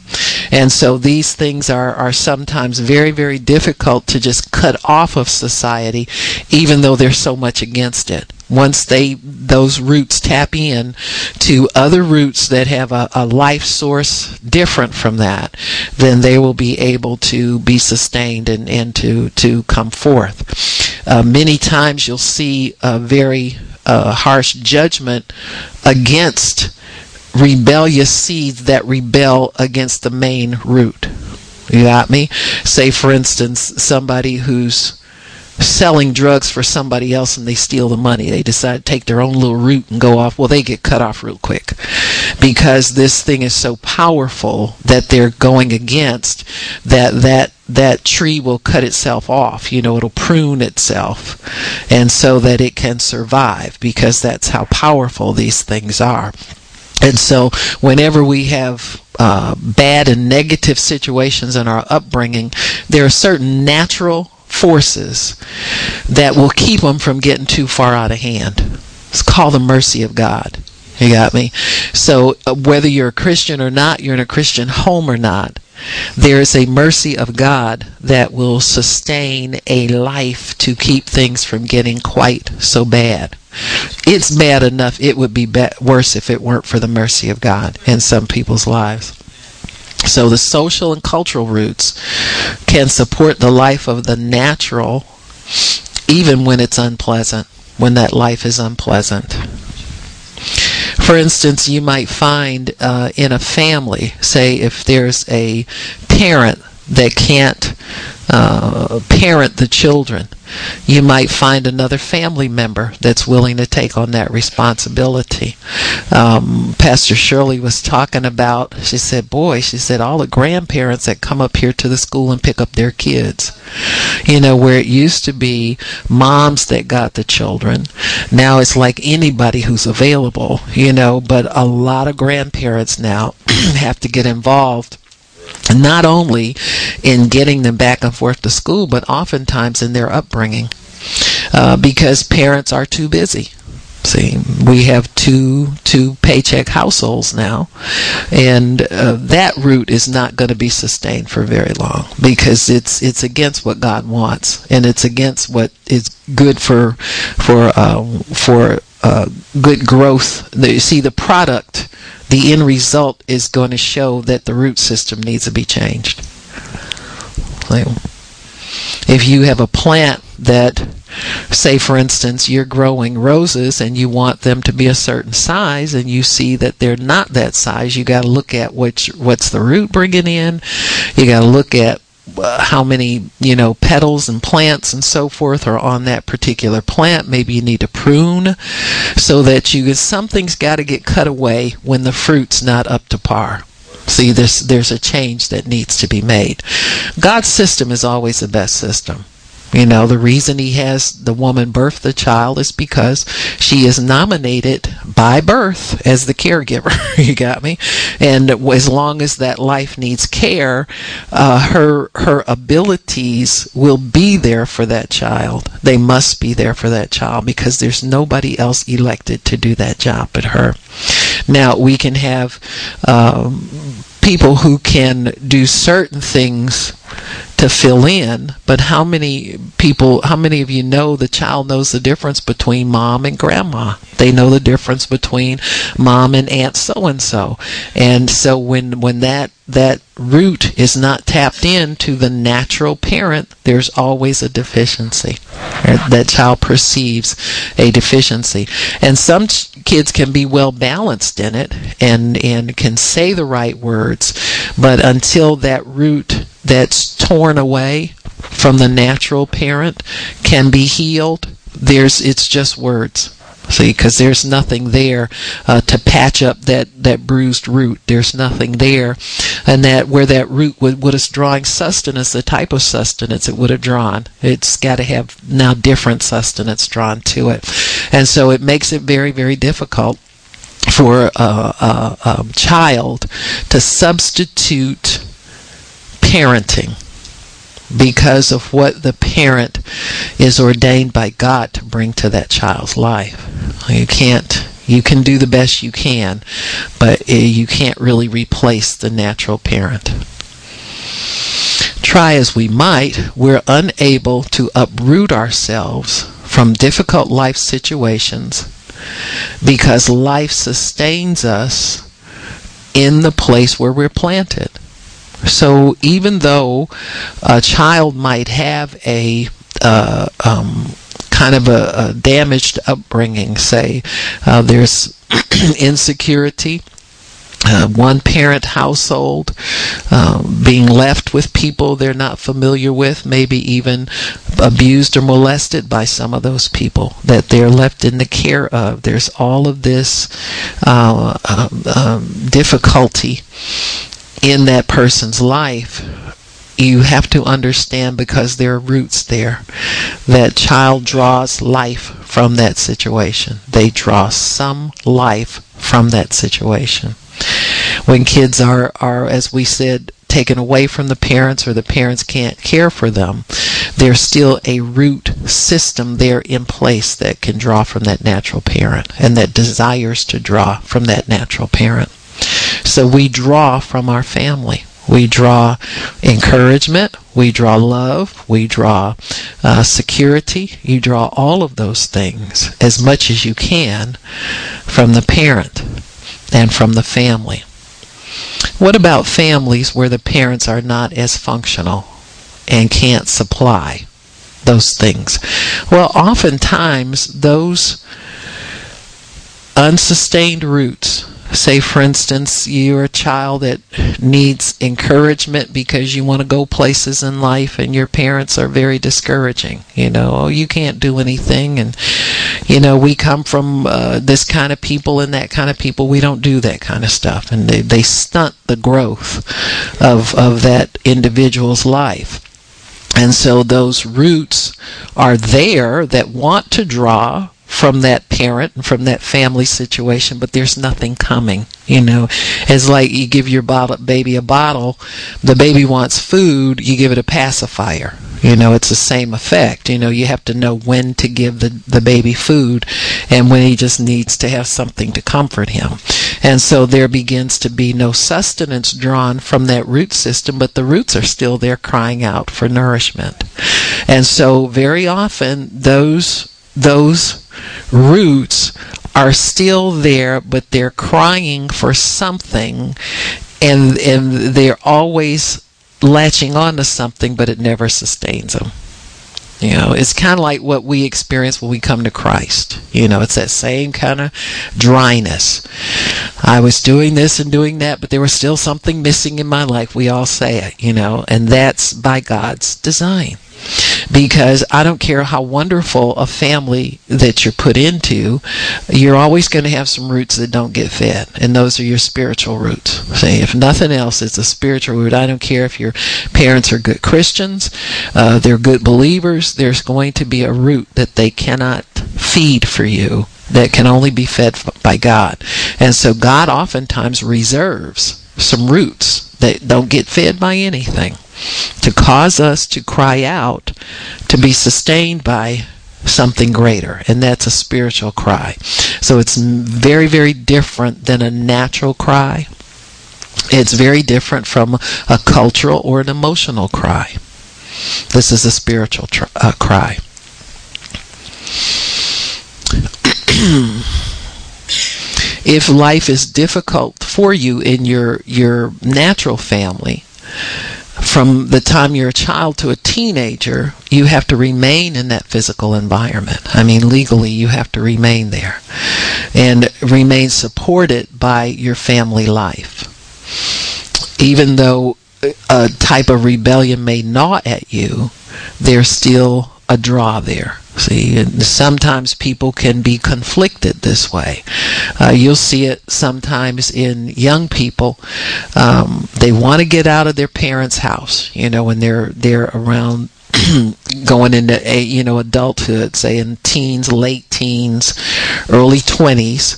And so these things are are sometimes very very difficult to just cut off of society even though there's so much against it once they those roots tap in to other roots that have a, a, life source different from that, then they will be able to be sustained and, and to, to come forth. Uh, many times you'll see a very uh, harsh judgment against rebellious seeds that rebel against the main root. You got me? Say, for instance, somebody who's selling drugs for somebody else and they steal the money. They decide to take their own little route and go off. Well, they get cut off real quick because this thing is so powerful that they're going against that that that tree will cut itself off. You know, it'll prune itself and so that it can survive because that's how powerful these things are. And so, whenever we have uh, bad and negative situations in our upbringing, there are certain natural forces that will keep them from getting too far out of hand. It's called the mercy of God. You got me? So, uh, whether you're a Christian or not, you're in a Christian home or not, there is a mercy of God that will sustain a life to keep things from getting quite so bad. it's bad enough. It would be, be worse if it weren't for the mercy of God in some people's lives. So the social and cultural roots can support the life of the natural even when it's unpleasant, when that life is unpleasant. For instance, you might find uh, in a family, say if there's a parent that can't uh, parent the children, you might find another family member that's willing to take on that responsibility. Um, Pastor Shirley was talking about, she said, Boy, she said, all the grandparents that come up here to the school and pick up their kids. You know, where it used to be moms that got the children, now it's like anybody who's available, you know, but a lot of grandparents now (clears throat) have to get involved not only in getting them back and forth to school, but oftentimes in their upbringing, uh, because parents are too busy. See, we have two two paycheck households now, and uh, that route is not going to be sustained for very long because it's it's against what God wants, and it's against what is good for for uh, for uh, good growth. You see, the product the end result is going to show that the root system needs to be changed. if you have a plant that, say for instance, you're growing roses and you want them to be a certain size and you see that they're not that size, you got to look at which, what's the root bringing in. You got to look at Uh, how many you know petals and plants and so forth are on that particular plant. Maybe you need to prune so that you something's got to get cut away when the fruit's not up to par. See there's there's a change that needs to be made. God's system is always the best system you know, the reason he has the woman birth the child is because she is nominated by birth as the caregiver. (laughs) you got me? And as long as that life needs care, uh, her her abilities will be there for that child. They must be there for that child because there's nobody else elected to do that job but her. Now we can have um, people who can do certain things to fill in, but how many people, how many of you know the child knows the difference between mom and grandma? They know the difference between mom and aunt so and so. And so when when that that root is not tapped into the natural parent, there's always a deficiency. That child perceives a deficiency. And some kids can be well balanced in it and, and can say the right words, but until that root that's torn away from the natural parent can be healed, there's it's just words. See, because there's nothing there uh, to patch up that, that bruised root. There's nothing there, and that where that root would would have drawing sustenance, the type of sustenance it would have drawn, it's got to have now different sustenance drawn to it, and so it makes it very very difficult for a, a, a child to substitute parenting because of what the parent is ordained by God to bring to that child's life. You can't you can do the best you can, but you can't really replace the natural parent. Try as we might, we're unable to uproot ourselves from difficult life situations because life sustains us in the place where we're planted. So even though a child might have a uh, um, kind of a, a, damaged upbringing, say uh, there's (clears throat) insecurity, uh, one parent household, um, being left with people they're not familiar with, maybe even abused or molested by some of those people that they're left in the care of. There's all of this uh, um, um difficulty in that person's life, you have to understand because there are roots there that child draws life from that situation. They draw some life from that situation. When kids are, are as we said, taken away from the parents or the parents can't care for them, there's still a root system there in place that can draw from that natural parent and that desires to draw from that natural parent. So we draw from our family. We draw encouragement. We draw love. We draw uh, security. You draw all of those things as much as you can from the parent and from the family. What about families where the parents are not as functional and can't supply those things? Well, oftentimes those unsustained roots say for instance you're a child that needs encouragement because you want to go places in life and your parents are very discouraging you know oh you can't do anything and you know we come from uh, this kind of people and that kind of people. We don't do that kind of stuff and they, they stunt the growth of of that individual's life. And so those roots are there that want to draw from that parent and from that family situation, but there's nothing coming. You know, it's like you give your bottle, baby a bottle, the baby wants food, you give it a pacifier. You know, it's the same effect. You know, you have to know when to give the, the baby food and when he just needs to have something to comfort him. And so there begins to be no sustenance drawn from that root system, but the roots are still there crying out for nourishment. And so very often those those roots are still there, but they're crying for something, and and they're always latching on to something, but it never sustains them. You know, it's kind of like what we experience when we come to Christ. You know, it's that same kind of dryness. I was doing this and doing that, but there was still something missing in my life. We all say it, you know, and that's by God's design because I don't care how wonderful a family that you're put into, you're always going to have some roots that don't get fed, and those are your spiritual roots. See, if nothing else, it's a spiritual root. I don't care if your parents are good Christians, uh, they're good believers. There's going to be a root that they cannot feed for you that can only be fed by God, and so God oftentimes reserves some roots that don't get fed by anything to cause us to cry out to be sustained by something greater, and that's a spiritual cry. So it's very, very different than a natural cry. It's very different from a cultural or an emotional cry. This is a spiritual tr- uh, cry. (clears throat) if life is difficult for you in your your natural family, from the time you're a child to a teenager, you have to remain in that physical environment. I mean, legally, you have to remain there and remain supported by your family life. Even though a type of rebellion may gnaw at you, there's still a draw there. See, sometimes people can be conflicted this way. Uh, you'll see it sometimes in young people. Um, they want to get out of their parents' house, you know, when they're they're around (clears throat) going into a you know adulthood, say in teens, late teens, early twenties,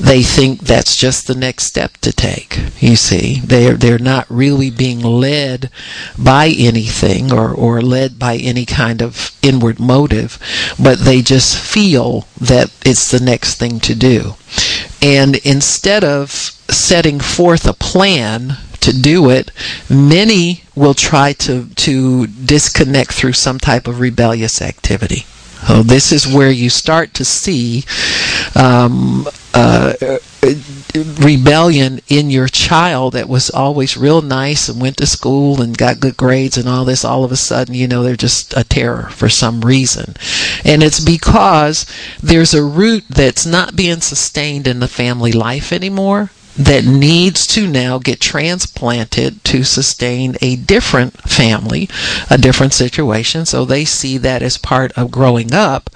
they think that's just the next step to take. You see, they're they're not really being led by anything or or led by any kind of inward motive, but they just feel that it's the next thing to do. And instead of setting forth a plan to do it, many will try to, to disconnect through some type of rebellious activity. So this is where you start to see um, uh, rebellion in your child that was always real nice and went to school and got good grades and all this. All of a sudden, you know, they're just a terror for some reason, and it's because there's a root that's not being sustained in the family life anymore that needs to now get transplanted to sustain a different family, a different situation. So they see that as part of growing up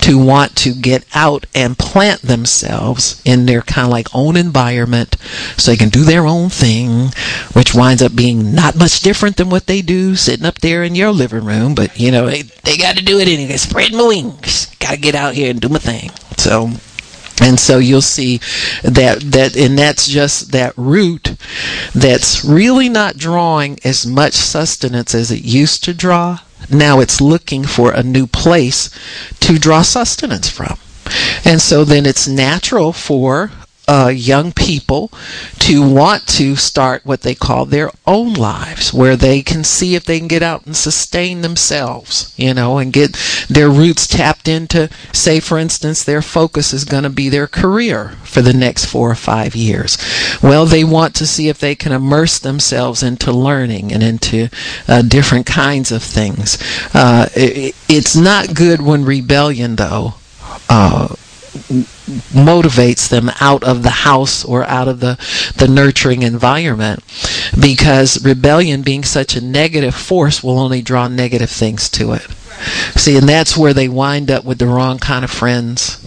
to want to get out and plant themselves in their kind of like own environment so they can do their own thing, which winds up being not much different than what they do sitting up there in your living room. But, you know, they, they got to do it anyway. Spread my wings. Got to get out here and do my thing. So and so you'll see that that and that's just that root that's really not drawing as much sustenance as it used to draw. Now it's looking for a new place to draw sustenance from. And so then it's natural for uh, young people to want to start what they call their own lives, where they can see if they can get out and sustain themselves, you know, and get their roots tapped into, say, for instance, their focus is going to be their career for the next four or five years. Well, they want to see if they can immerse themselves into learning and into uh, different kinds of things. Uh, it, it's not good when rebellion, though. Motivates them out of the house or out of the, the nurturing environment because rebellion being such a negative force will only draw negative things to it. See, and that's where they wind up with the wrong kind of friends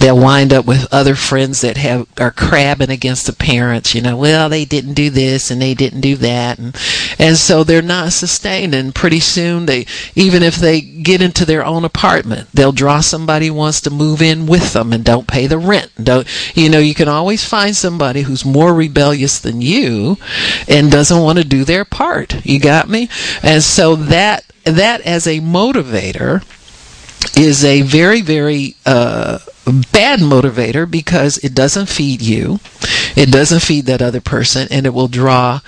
they'll wind up with other friends that have are crabbing against the parents you know well they didn't do this and they didn't do that. And and so they're not sustained and pretty soon they even if they get into their own apartment they'll draw somebody wants to move in with them and don't pay the rent. Don't you know you can always find somebody who's more rebellious than you and doesn't want to do their part. You got me? And so that that as a motivator is a very very uh, bad motivator because it doesn't feed you, it doesn't feed that other person, and it will draw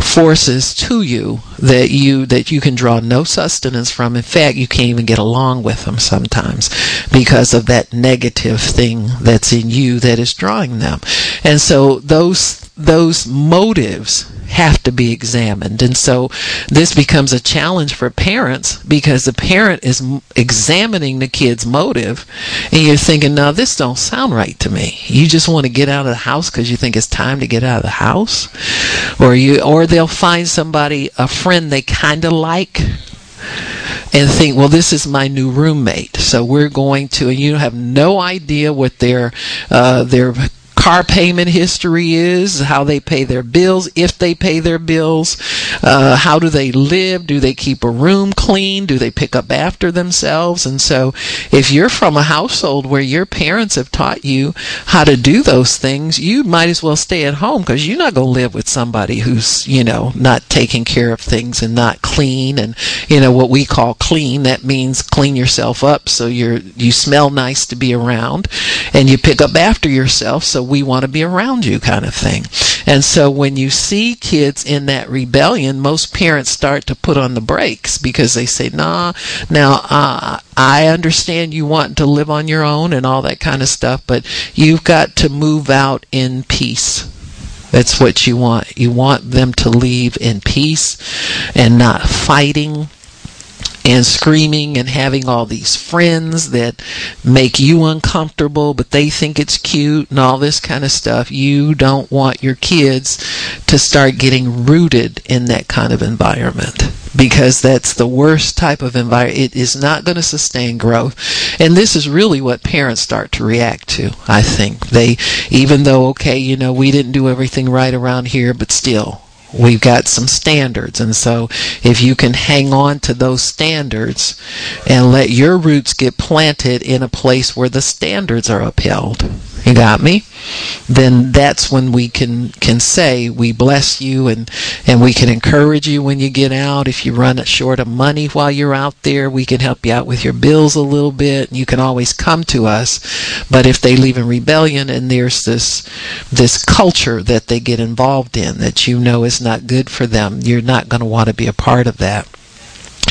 forces to you that you that you can draw no sustenance from. In fact, you can't even get along with them sometimes because of that negative thing that's in you that is drawing them. And so those those motives have to be examined. And so this becomes a challenge for parents because the parent is examining the kid's motive and you're thinking, no, this don't sound right to me. You just want to get out of the house because you think it's time to get out of the house? Or you or they'll find somebody, a friend they kind of like and think, well, this is my new roommate, so we're going to, and you have no idea what their uh, their car payment history is, how they pay their bills, if they pay their bills, uh, how do they live, do they keep a room clean, do they pick up after themselves. And so, if you're from a household where your parents have taught you how to do those things, you might as well stay at home because you're not going to live with somebody who's, you know, not taking care of things and not clean and, you know, what we call clean. That means clean yourself up so you're, you smell nice to be around and you pick up after yourself so we want to be around you kind of thing. And so when you see kids in that rebellion, most parents start to put on the brakes because they say, nah, now, uh, I understand you want to live on your own and all that kind of stuff, but you've got to move out in peace. That's what you want. You want them to leave in peace and not fighting and screaming and having all these friends that make you uncomfortable, but they think it's cute and all this kind of stuff. You don't want your kids to start getting rooted in that kind of environment because that's the worst type of environment. It is not going to sustain growth. And this is really what parents start to react to, I think. They, even though, okay, you know, we didn't do everything right around here, but still, we've got some standards. And so if you can hang on to those standards and let your roots get planted in a place where the standards are upheld, you got me? Then that's when we can can say we bless you and and we can encourage you when you get out. If you run short of money while you're out there, we can help you out with your bills a little bit. You can always come to us. But if they leave in rebellion and there's this this culture that they get involved in that you know is not good for them, you're not going to want to be a part of that.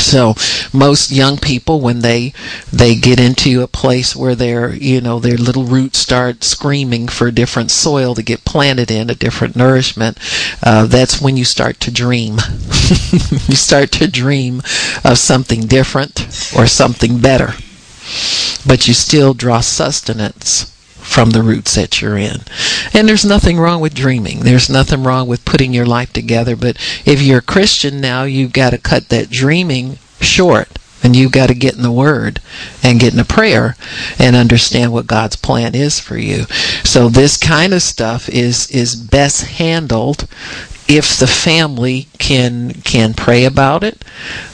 (laughs) So most young people, when they they get into a place where their you know their little roots start screaming for different soil to get planted in, a different nourishment, uh, that's when you start to dream. (laughs) you start to dream of something different or something better, but you still draw sustenance from the roots that you're in. And there's nothing wrong with dreaming. There's nothing wrong with putting your life together. But if you're a Christian now, you've got to cut that dreaming short. And you've got to get in the Word and get in a prayer and understand what God's plan is for you. So this kind of stuff is is best handled if the family can can pray about it.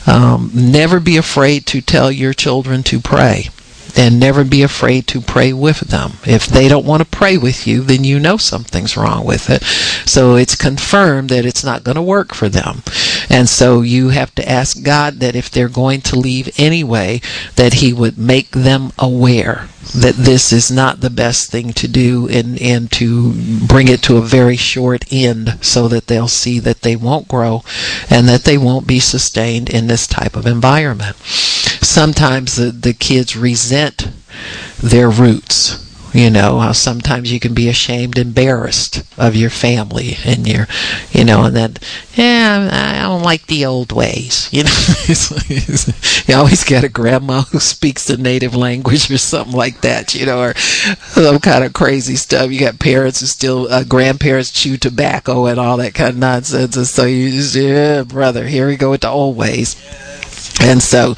Um, never be afraid to tell your children to pray and never be afraid to pray with them. If they don't want to pray with you, then you know something's wrong with it. So it's confirmed that it's not going to work for them. And so you have to ask God that if they're going to leave anyway, that He would make them aware that this is not the best thing to do and, and to bring it to a very short end so that they'll see that they won't grow and that they won't be sustained in this type of environment. Sometimes the, the kids resent their roots you know how sometimes you can be ashamed embarrassed of your family and your you know and then yeah i don't like the old ways you know. (laughs) You always get a grandma (laughs) who speaks the native language or something like that you know or some kind of crazy stuff. You got parents who still uh, grandparents chew tobacco and all that kind of nonsense and so you just yeah brother here we go with the old ways and so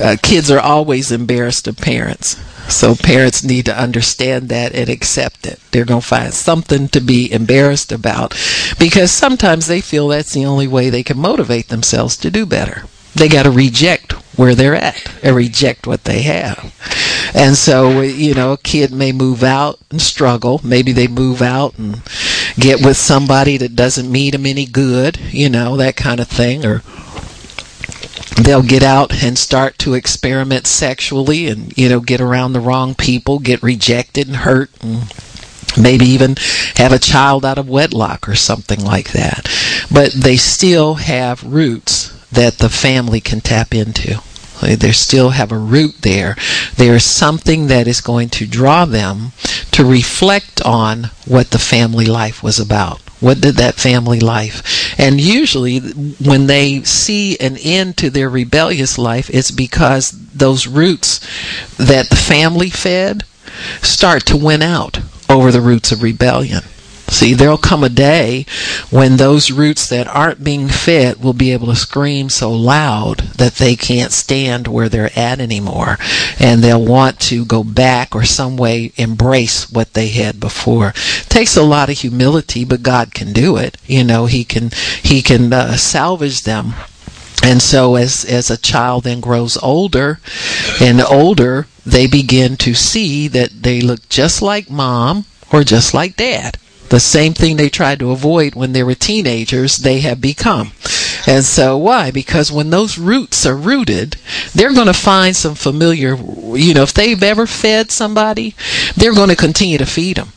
uh, kids are always embarrassed of parents so parents need to understand that and accept it. They're going to find something to be embarrassed about because sometimes they feel that's the only way they can motivate themselves to do better. They got to reject where they're at and reject what they have. And so, you know, a kid may move out and struggle. Maybe they move out and get with somebody that doesn't mean them any good, you know, that kind of thing, or they'll get out and start to experiment sexually and you know get around the wrong people get rejected and hurt and maybe even have a child out of wedlock or something like that but they still have roots that the family can tap into they still have a root there. There's something that is going to draw them to reflect on what the family life was about. What did that family life? And usually, when they see an end to their rebellious life, it's because those roots that the family fed start to win out over the roots of rebellion. See, there'll come a day when those roots that aren't being fed will be able to scream so loud that they can't stand where they're at anymore. And they'll want to go back or some way embrace what they had before. It takes a lot of humility, but God can do it. You know, He can, He can uh, salvage them and so as as a child then grows older and older they begin to see that they look just like mom or just like dad the same thing they tried to avoid when they were teenagers, they have become. And so why? Because when those roots are rooted, they're going to find some familiar, you know, if they've ever fed somebody, they're going to continue to feed them.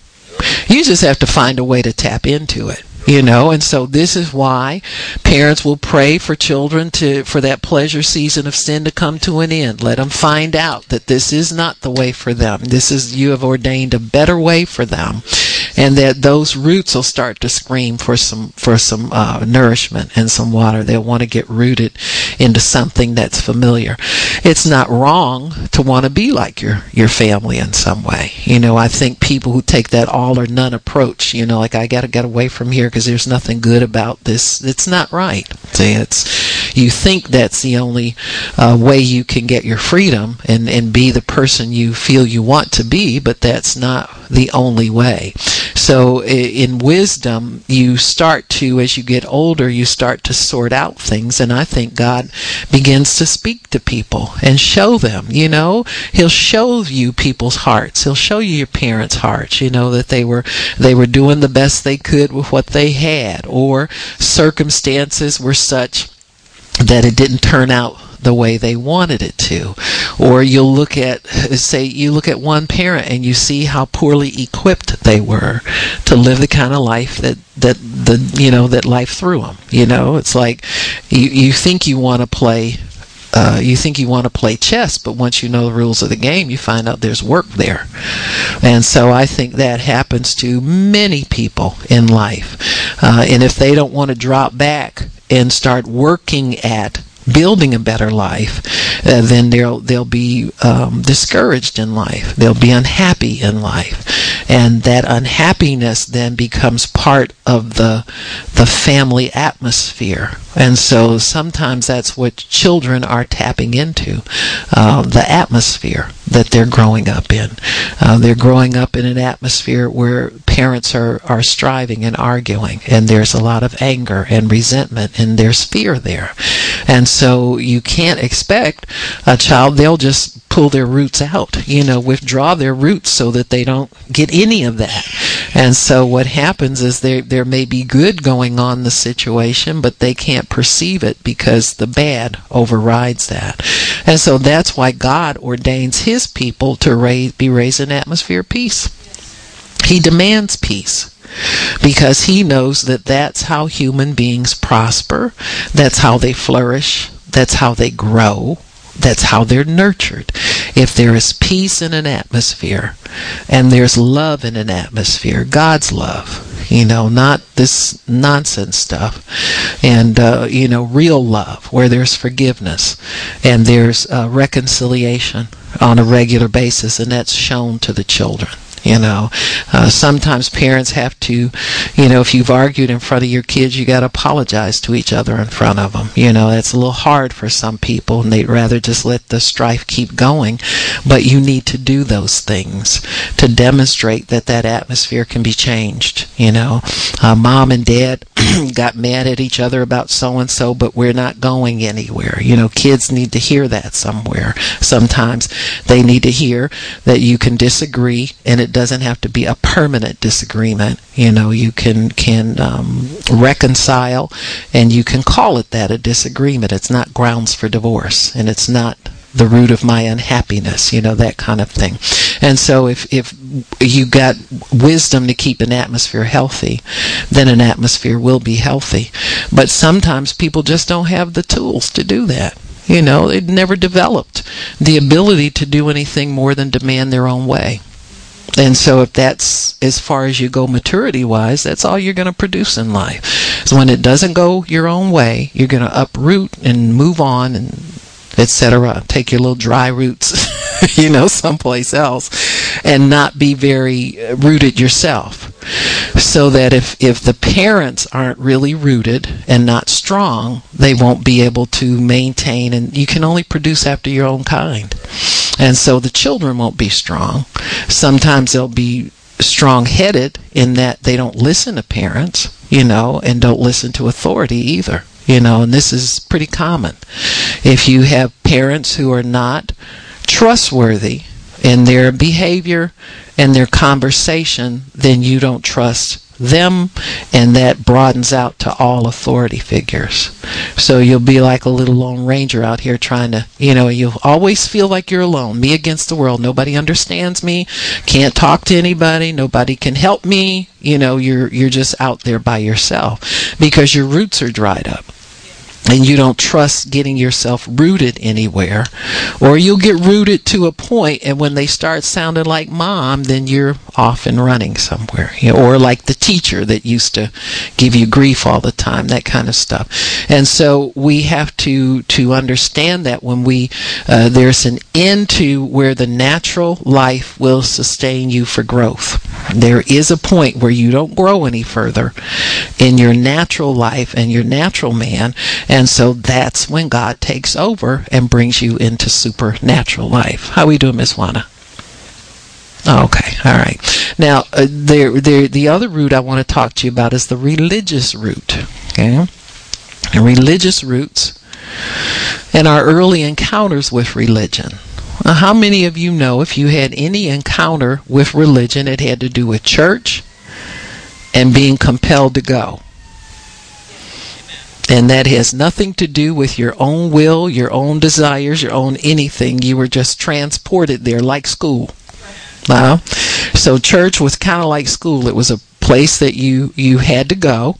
You just have to find a way to tap into it you know and so this is why parents will pray for children to for that pleasure season of sin to come to an end let them find out that this is not the way for them this is you have ordained a better way for them and that those roots will start to scream for some for some uh, nourishment and some water. They'll want to get rooted into something that's familiar. It's not wrong to want to be like your your family in some way. You know, I think people who take that all or none approach, you know, like I got to get away from here because there's nothing good about this. It's not right. See, it's you think that's the only uh, way you can get your freedom and and be the person you feel you want to be, but that's not the only way. So in wisdom, you start to, as you get older, you start to sort out things. And I think God begins to speak to people and show them, you know, He'll show you people's hearts. He'll show you your parents' hearts, you know, that they were, they were doing the best they could with what they had or circumstances were such that it didn't turn out the way they wanted it to. Or you'll look at, say, you look at one parent and you see how poorly equipped they were to live the kind of life that, that the, you know, that life threw them. You know, it's like you, you think you want to play uh, you think you want to play chess, but once you know the rules of the game, you find out there's work there. And so I think that happens to many people in life. Uh, and if they don't want to drop back and start working at building a better life, uh, then they'll they'll be um, discouraged in life. They'll be unhappy in life, and that unhappiness then becomes part of the the family atmosphere. And so sometimes that's what children are tapping into, uh, the atmosphere that they're growing up in. Uh, they're growing up in an atmosphere where parents are, are striving and arguing, and there's a lot of anger and resentment, and there's fear there. And so you can't expect a child, they'll just pull their roots out, you know, withdraw their roots so that they don't get any of that. And so what happens is there there may be good going on the situation, but they can't perceive it because the bad overrides that. And so that's why God ordains his people to raise, be raised in atmosphere of peace. He demands peace because he knows that that's how human beings prosper, that's how they flourish, that's how they grow, that's how they're nurtured. If there is peace in an atmosphere and there's love in an atmosphere, God's love, you know, not this nonsense stuff, and, uh, you know, real love where there's forgiveness and there's uh, reconciliation on a regular basis, and that's shown to the children. You know, uh, sometimes parents have to, you know, if you've argued in front of your kids, you got to apologize to each other in front of them. You know, that's a little hard for some people, and they'd rather just let the strife keep going. But you need to do those things to demonstrate that that atmosphere can be changed. You know, uh, mom and dad (clears throat) got mad at each other about so and so, but we're not going anywhere. You know, kids need to hear that somewhere. Sometimes they need to hear that you can disagree and it doesn't have to be a permanent disagreement. You know, you can can um, reconcile, and you can call it that a disagreement. It's not grounds for divorce, and it's not the root of my unhappiness, you know, that kind of thing. And so if, if you got wisdom to keep an atmosphere healthy, then an atmosphere will be healthy. But sometimes people just don't have the tools to do that. You know, they've never developed the ability to do anything more than demand their own way. And so, if that's as far as you go maturity wise, that's all you're going to produce in life. So, when it doesn't go your own way, you're going to uproot and move on and etc. Take your little dry roots, (laughs) you know, someplace else, and not be very uh, rooted yourself. So that if, if the parents aren't really rooted and not strong, they won't be able to maintain, and you can only produce after your own kind. And so the children won't be strong. Sometimes they'll be strong headed in that they don't listen to parents, you know, and don't listen to authority either, you know, and this is pretty common. If you have parents who are not trustworthy in their behavior and their conversation, then you don't trust them, and that broadens out to all authority figures. So you'll be like a little lone ranger out here trying to, you know, you'll always feel like you're alone, me against the world. Nobody understands me, can't talk to anybody, nobody can help me. You know, you're you're just out there by yourself because your roots are dried up and you don't trust getting yourself rooted anywhere or you'll get rooted to a point and when they start sounding like mom then you're off and running somewhere. You know, or like the teacher that used to give you grief all the time that kind of stuff. And so we have to to understand that when we uh, there's an end to where the natural life will sustain you for growth. There is a point where you don't grow any further in your natural life and your natural man and so that's when God takes over and brings you into supernatural life. How are we doing, Miss Juana? Okay, all right. Now, uh, there, there, the other root I want to talk to you about is the religious root. Okay, and religious roots and our early encounters with religion. Now, how many of you know if you had any encounter with religion, it had to do with church and being compelled to go? And that has nothing to do with your own will, your own desires, your own anything. You were just transported there like school. Uh, so church was kind of like school. It was a place that you, you had to go.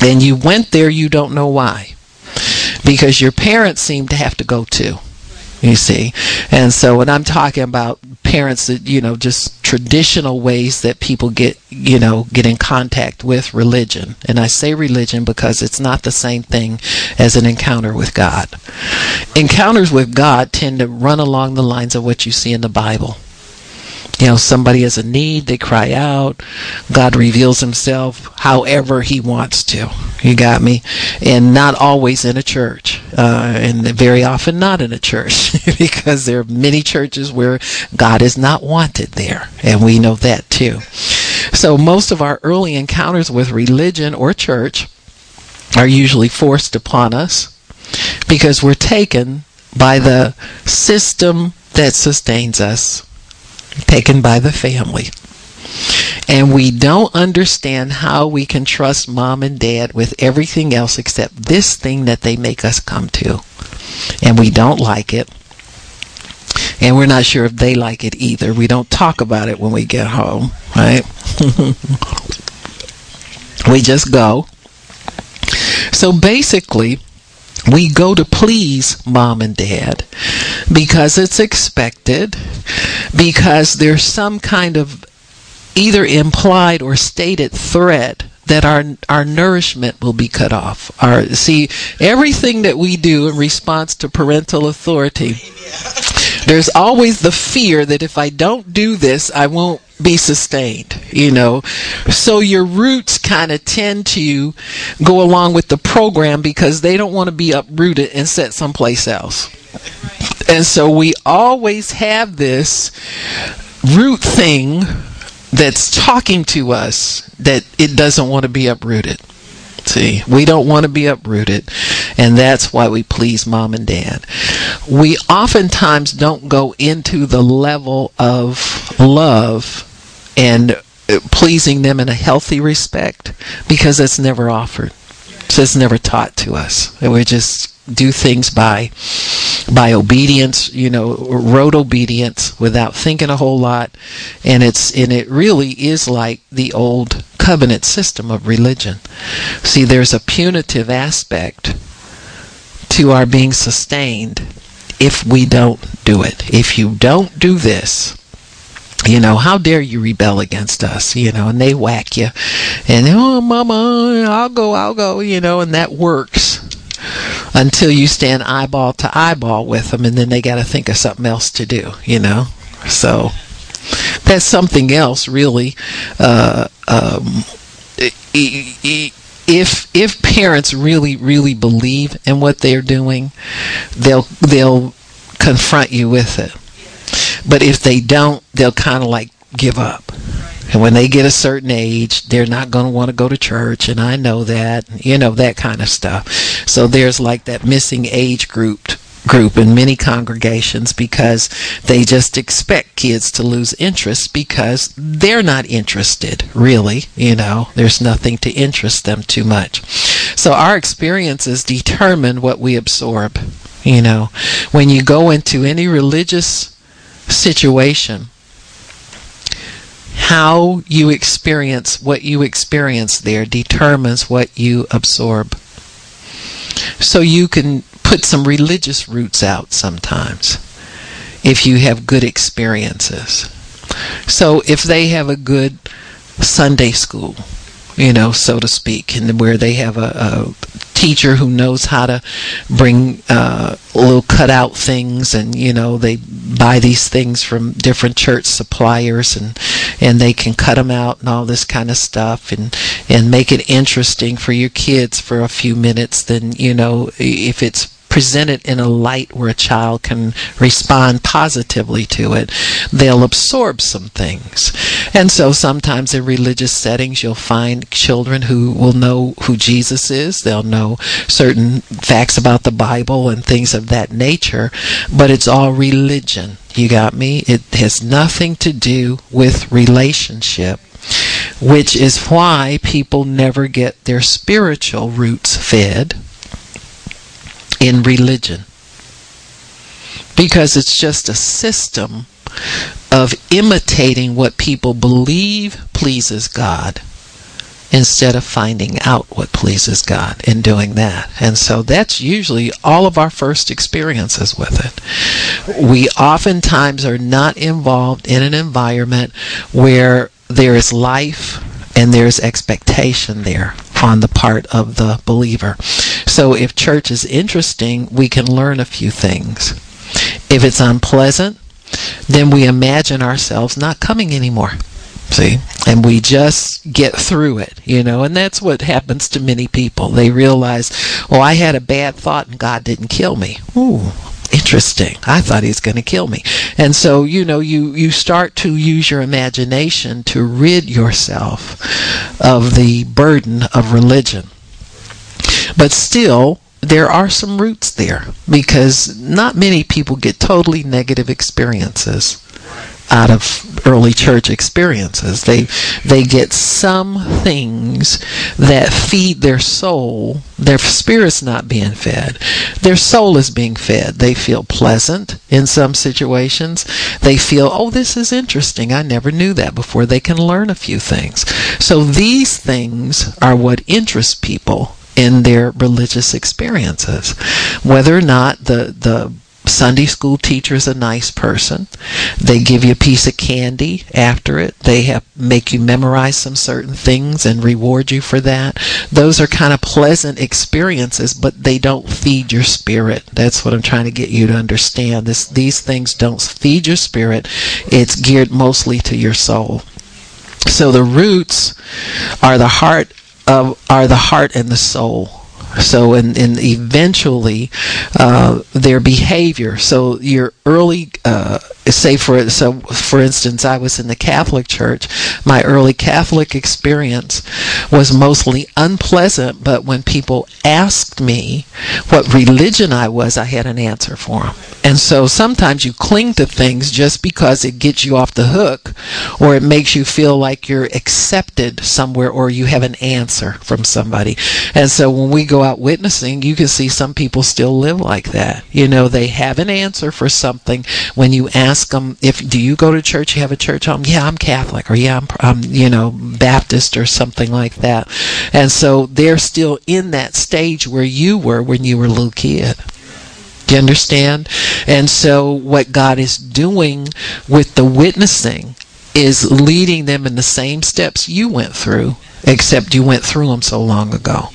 And you went there, you don't know why. Because your parents seemed to have to go too you see. And so when i'm talking about parents that you know just traditional ways that people get you know get in contact with religion. And i say religion because it's not the same thing as an encounter with god. Encounters with god tend to run along the lines of what you see in the bible you know somebody has a need they cry out. God reveals himself however he wants to. You got me? And not always in a church uh, and very often not in a church (laughs) because there are many churches where god is not wanted there and we know that too. So most of our early encounters with religion or church are usually forced upon us because we're taken by the system that sustains us taken by the family. And we don't understand how we can trust mom and dad with everything else except this thing that they make us come to. And we don't like it. And we're not sure if they like it either. We don't talk about it when we get home, right? (laughs) we just go. So basically, we go to please mom and dad because it's expected, because there's some kind of either implied or stated threat that our our nourishment will be cut off. Our see everything that we do in response to parental authority. (laughs) There's always the fear that if I don't do this, I won't be sustained, you know. So your roots kind of tend to go along with the program because they don't want to be uprooted and set someplace else. And so we always have this root thing that's talking to us that it doesn't want to be uprooted. See, we don't want to be uprooted, and that's why we please mom and dad. We oftentimes don't go into the level of love and uh, pleasing them in a healthy respect because it's never offered. So it's never taught to us. And we're just do things by by obedience, you know, rote obedience without thinking a whole lot. And it's and it really is like the old covenant system of religion. See, there's a punitive aspect to our being sustained if we don't do it. If you don't do this, you know, how dare you rebel against us, you know, and they whack you. And, oh, mama, I'll go, I'll go, you know, and that works until you stand eyeball to eyeball with them, and then they got to think of something else to do, you know. So that's something else, really. Uh, um, if if parents really really believe in what they're doing, they'll they'll confront you with it. But if they don't, they'll kind of like give up. And when they get a certain age, they're not going to want to go to church. And I know that, you know, that kind of stuff. So there's like that missing age group group in many congregations because they just expect kids to lose interest because they're not interested really you know there's nothing to interest them too much so our experiences determine what we absorb you know when you go into any religious situation how you experience what you experience there determines what you absorb. So you can put some religious roots out sometimes if you have good experiences. So if they have a good Sunday school, you know, so to speak, and where they have a, a teacher who knows how to bring uh, little cutout things, and you know, they buy these things from different church suppliers, and and they can cut them out and all this kind of stuff, and and make it interesting for your kids for a few minutes. Then you know, if it's presented in a light where a child can respond positively to it, they'll absorb some things. And so sometimes in religious settings, you'll find children who will know who Jesus is. They'll know certain facts about the Bible and things of that nature, but it's all religion. You got me? It has nothing to do with relationship which is why people never get their spiritual roots fed in religion because it's just a system of imitating what people believe pleases God instead of finding out what pleases God and doing that. And so that's usually all of our first experiences with it. We oftentimes are not involved in an environment where there is life and there's expectation there on the part of the believer. So if church is interesting, we can learn a few things. If it's unpleasant, then we imagine ourselves not coming anymore. See? And we just get through it, you know, and that's what happens to many people. They realize, oh, I had a bad thought and God didn't kill me. Ooh, interesting. I thought he was going to kill me. And so, you know, you, you start to use your imagination to rid yourself of the burden of religion. But still, there are some roots there because not many people get totally negative experiences out of early church experiences. They they get some things that feed their soul. Their spirit's not being fed. Their soul is being fed. They feel pleasant in some situations. They feel, "Oh, this is interesting. I never knew that before." They can learn a few things. So these things are what interest people in their religious experiences. Whether or not the the Sunday school teacher is a nice person. They give you a piece of candy after it. They have make you memorize some certain things and reward you for that. Those are kind of pleasant experiences, but they don't feed your spirit. That's what I'm trying to get you to understand. This these things don't feed your spirit. It's geared mostly to your soul. So the roots are the heart of are the heart and the soul so and, and eventually uh, their behavior. So your early uh, say for so for instance I was in the Catholic Church. My early Catholic experience was mostly unpleasant but when people asked me what religion I was I had an answer for them and so sometimes you cling to things just because it gets you off the hook or it makes you feel like you're accepted somewhere or you have an answer from somebody and so when we go out witnessing you can see some people still live like that you know they have an answer for something when you ask them if do you go to church? You have a church home? Yeah, I'm Catholic, or yeah, I'm, I'm you know Baptist or something like that. And so they're still in that stage where you were when you were a little kid. Do you understand? And so what God is doing with the witnessing is leading them in the same steps you went through, except you went through them so long ago.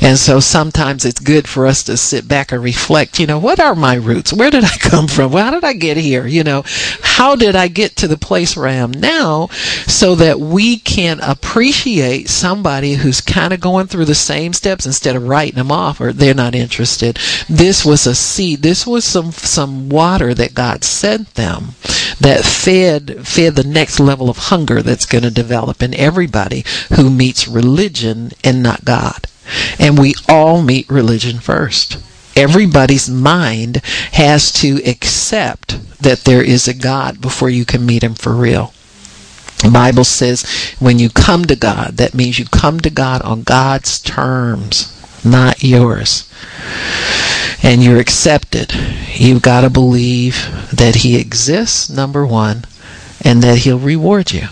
And so sometimes it's good for us to sit back and reflect, you know, what are my roots? Where did I (laughs) come from? How did I get here? You know, how did I get to the place where I am now so that we can appreciate somebody who's kind of going through the same steps instead of writing them off or they're not interested. This was a seed. This was some, some water that God sent them that fed fed the next level of hunger that's going to develop in everybody who meets religion and not God. And we all meet religion first. Everybody's mind has to accept that there is a God before you can meet him for real. The Bible says when you come to God, that means you come to God on God's terms, not yours. And you're accepted. You've got to believe that He exists, number one, and that He'll reward you.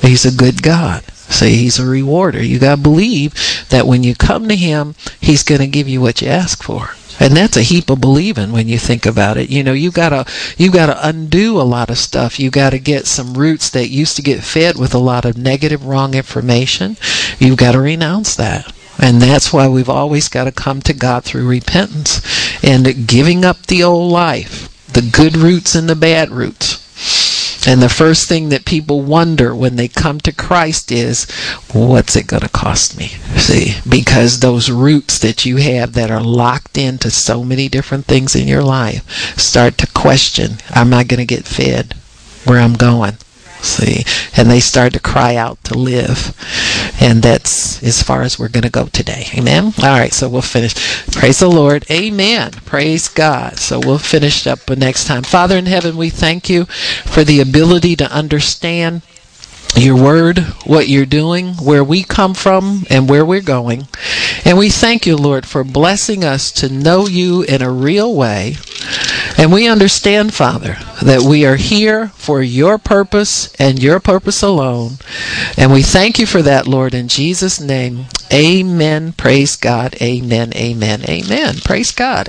He's a good God. See, he's a rewarder. You got to believe that when you come to him, he's going to give you what you ask for. And that's a heap of believing when you think about it. You know, you gotta you gotta undo a lot of stuff. You gotta get some roots that used to get fed with a lot of negative, wrong information. You've got to renounce that. And that's why we've always got to come to God through repentance and giving up the old life, the good roots and the bad roots. And the first thing that people wonder when they come to Christ is, what's it going to cost me? See, because those roots that you have that are locked into so many different things in your life start to question, am I going to get fed where I'm going? See, and they start to cry out to live. And that's as far as we're going to go today. Amen. All right, so we'll finish. Praise the Lord. Amen. Praise God. So we'll finish up next time. Father in heaven, we thank you for the ability to understand your word, what you're doing, where we come from, and where we're going. And we thank you, Lord, for blessing us to know you in a real way. And we understand, Father, that we are here for your purpose and your purpose alone. And we thank you for that, Lord, in Jesus' name. Amen. Praise God. Amen. Amen. Amen. Praise God.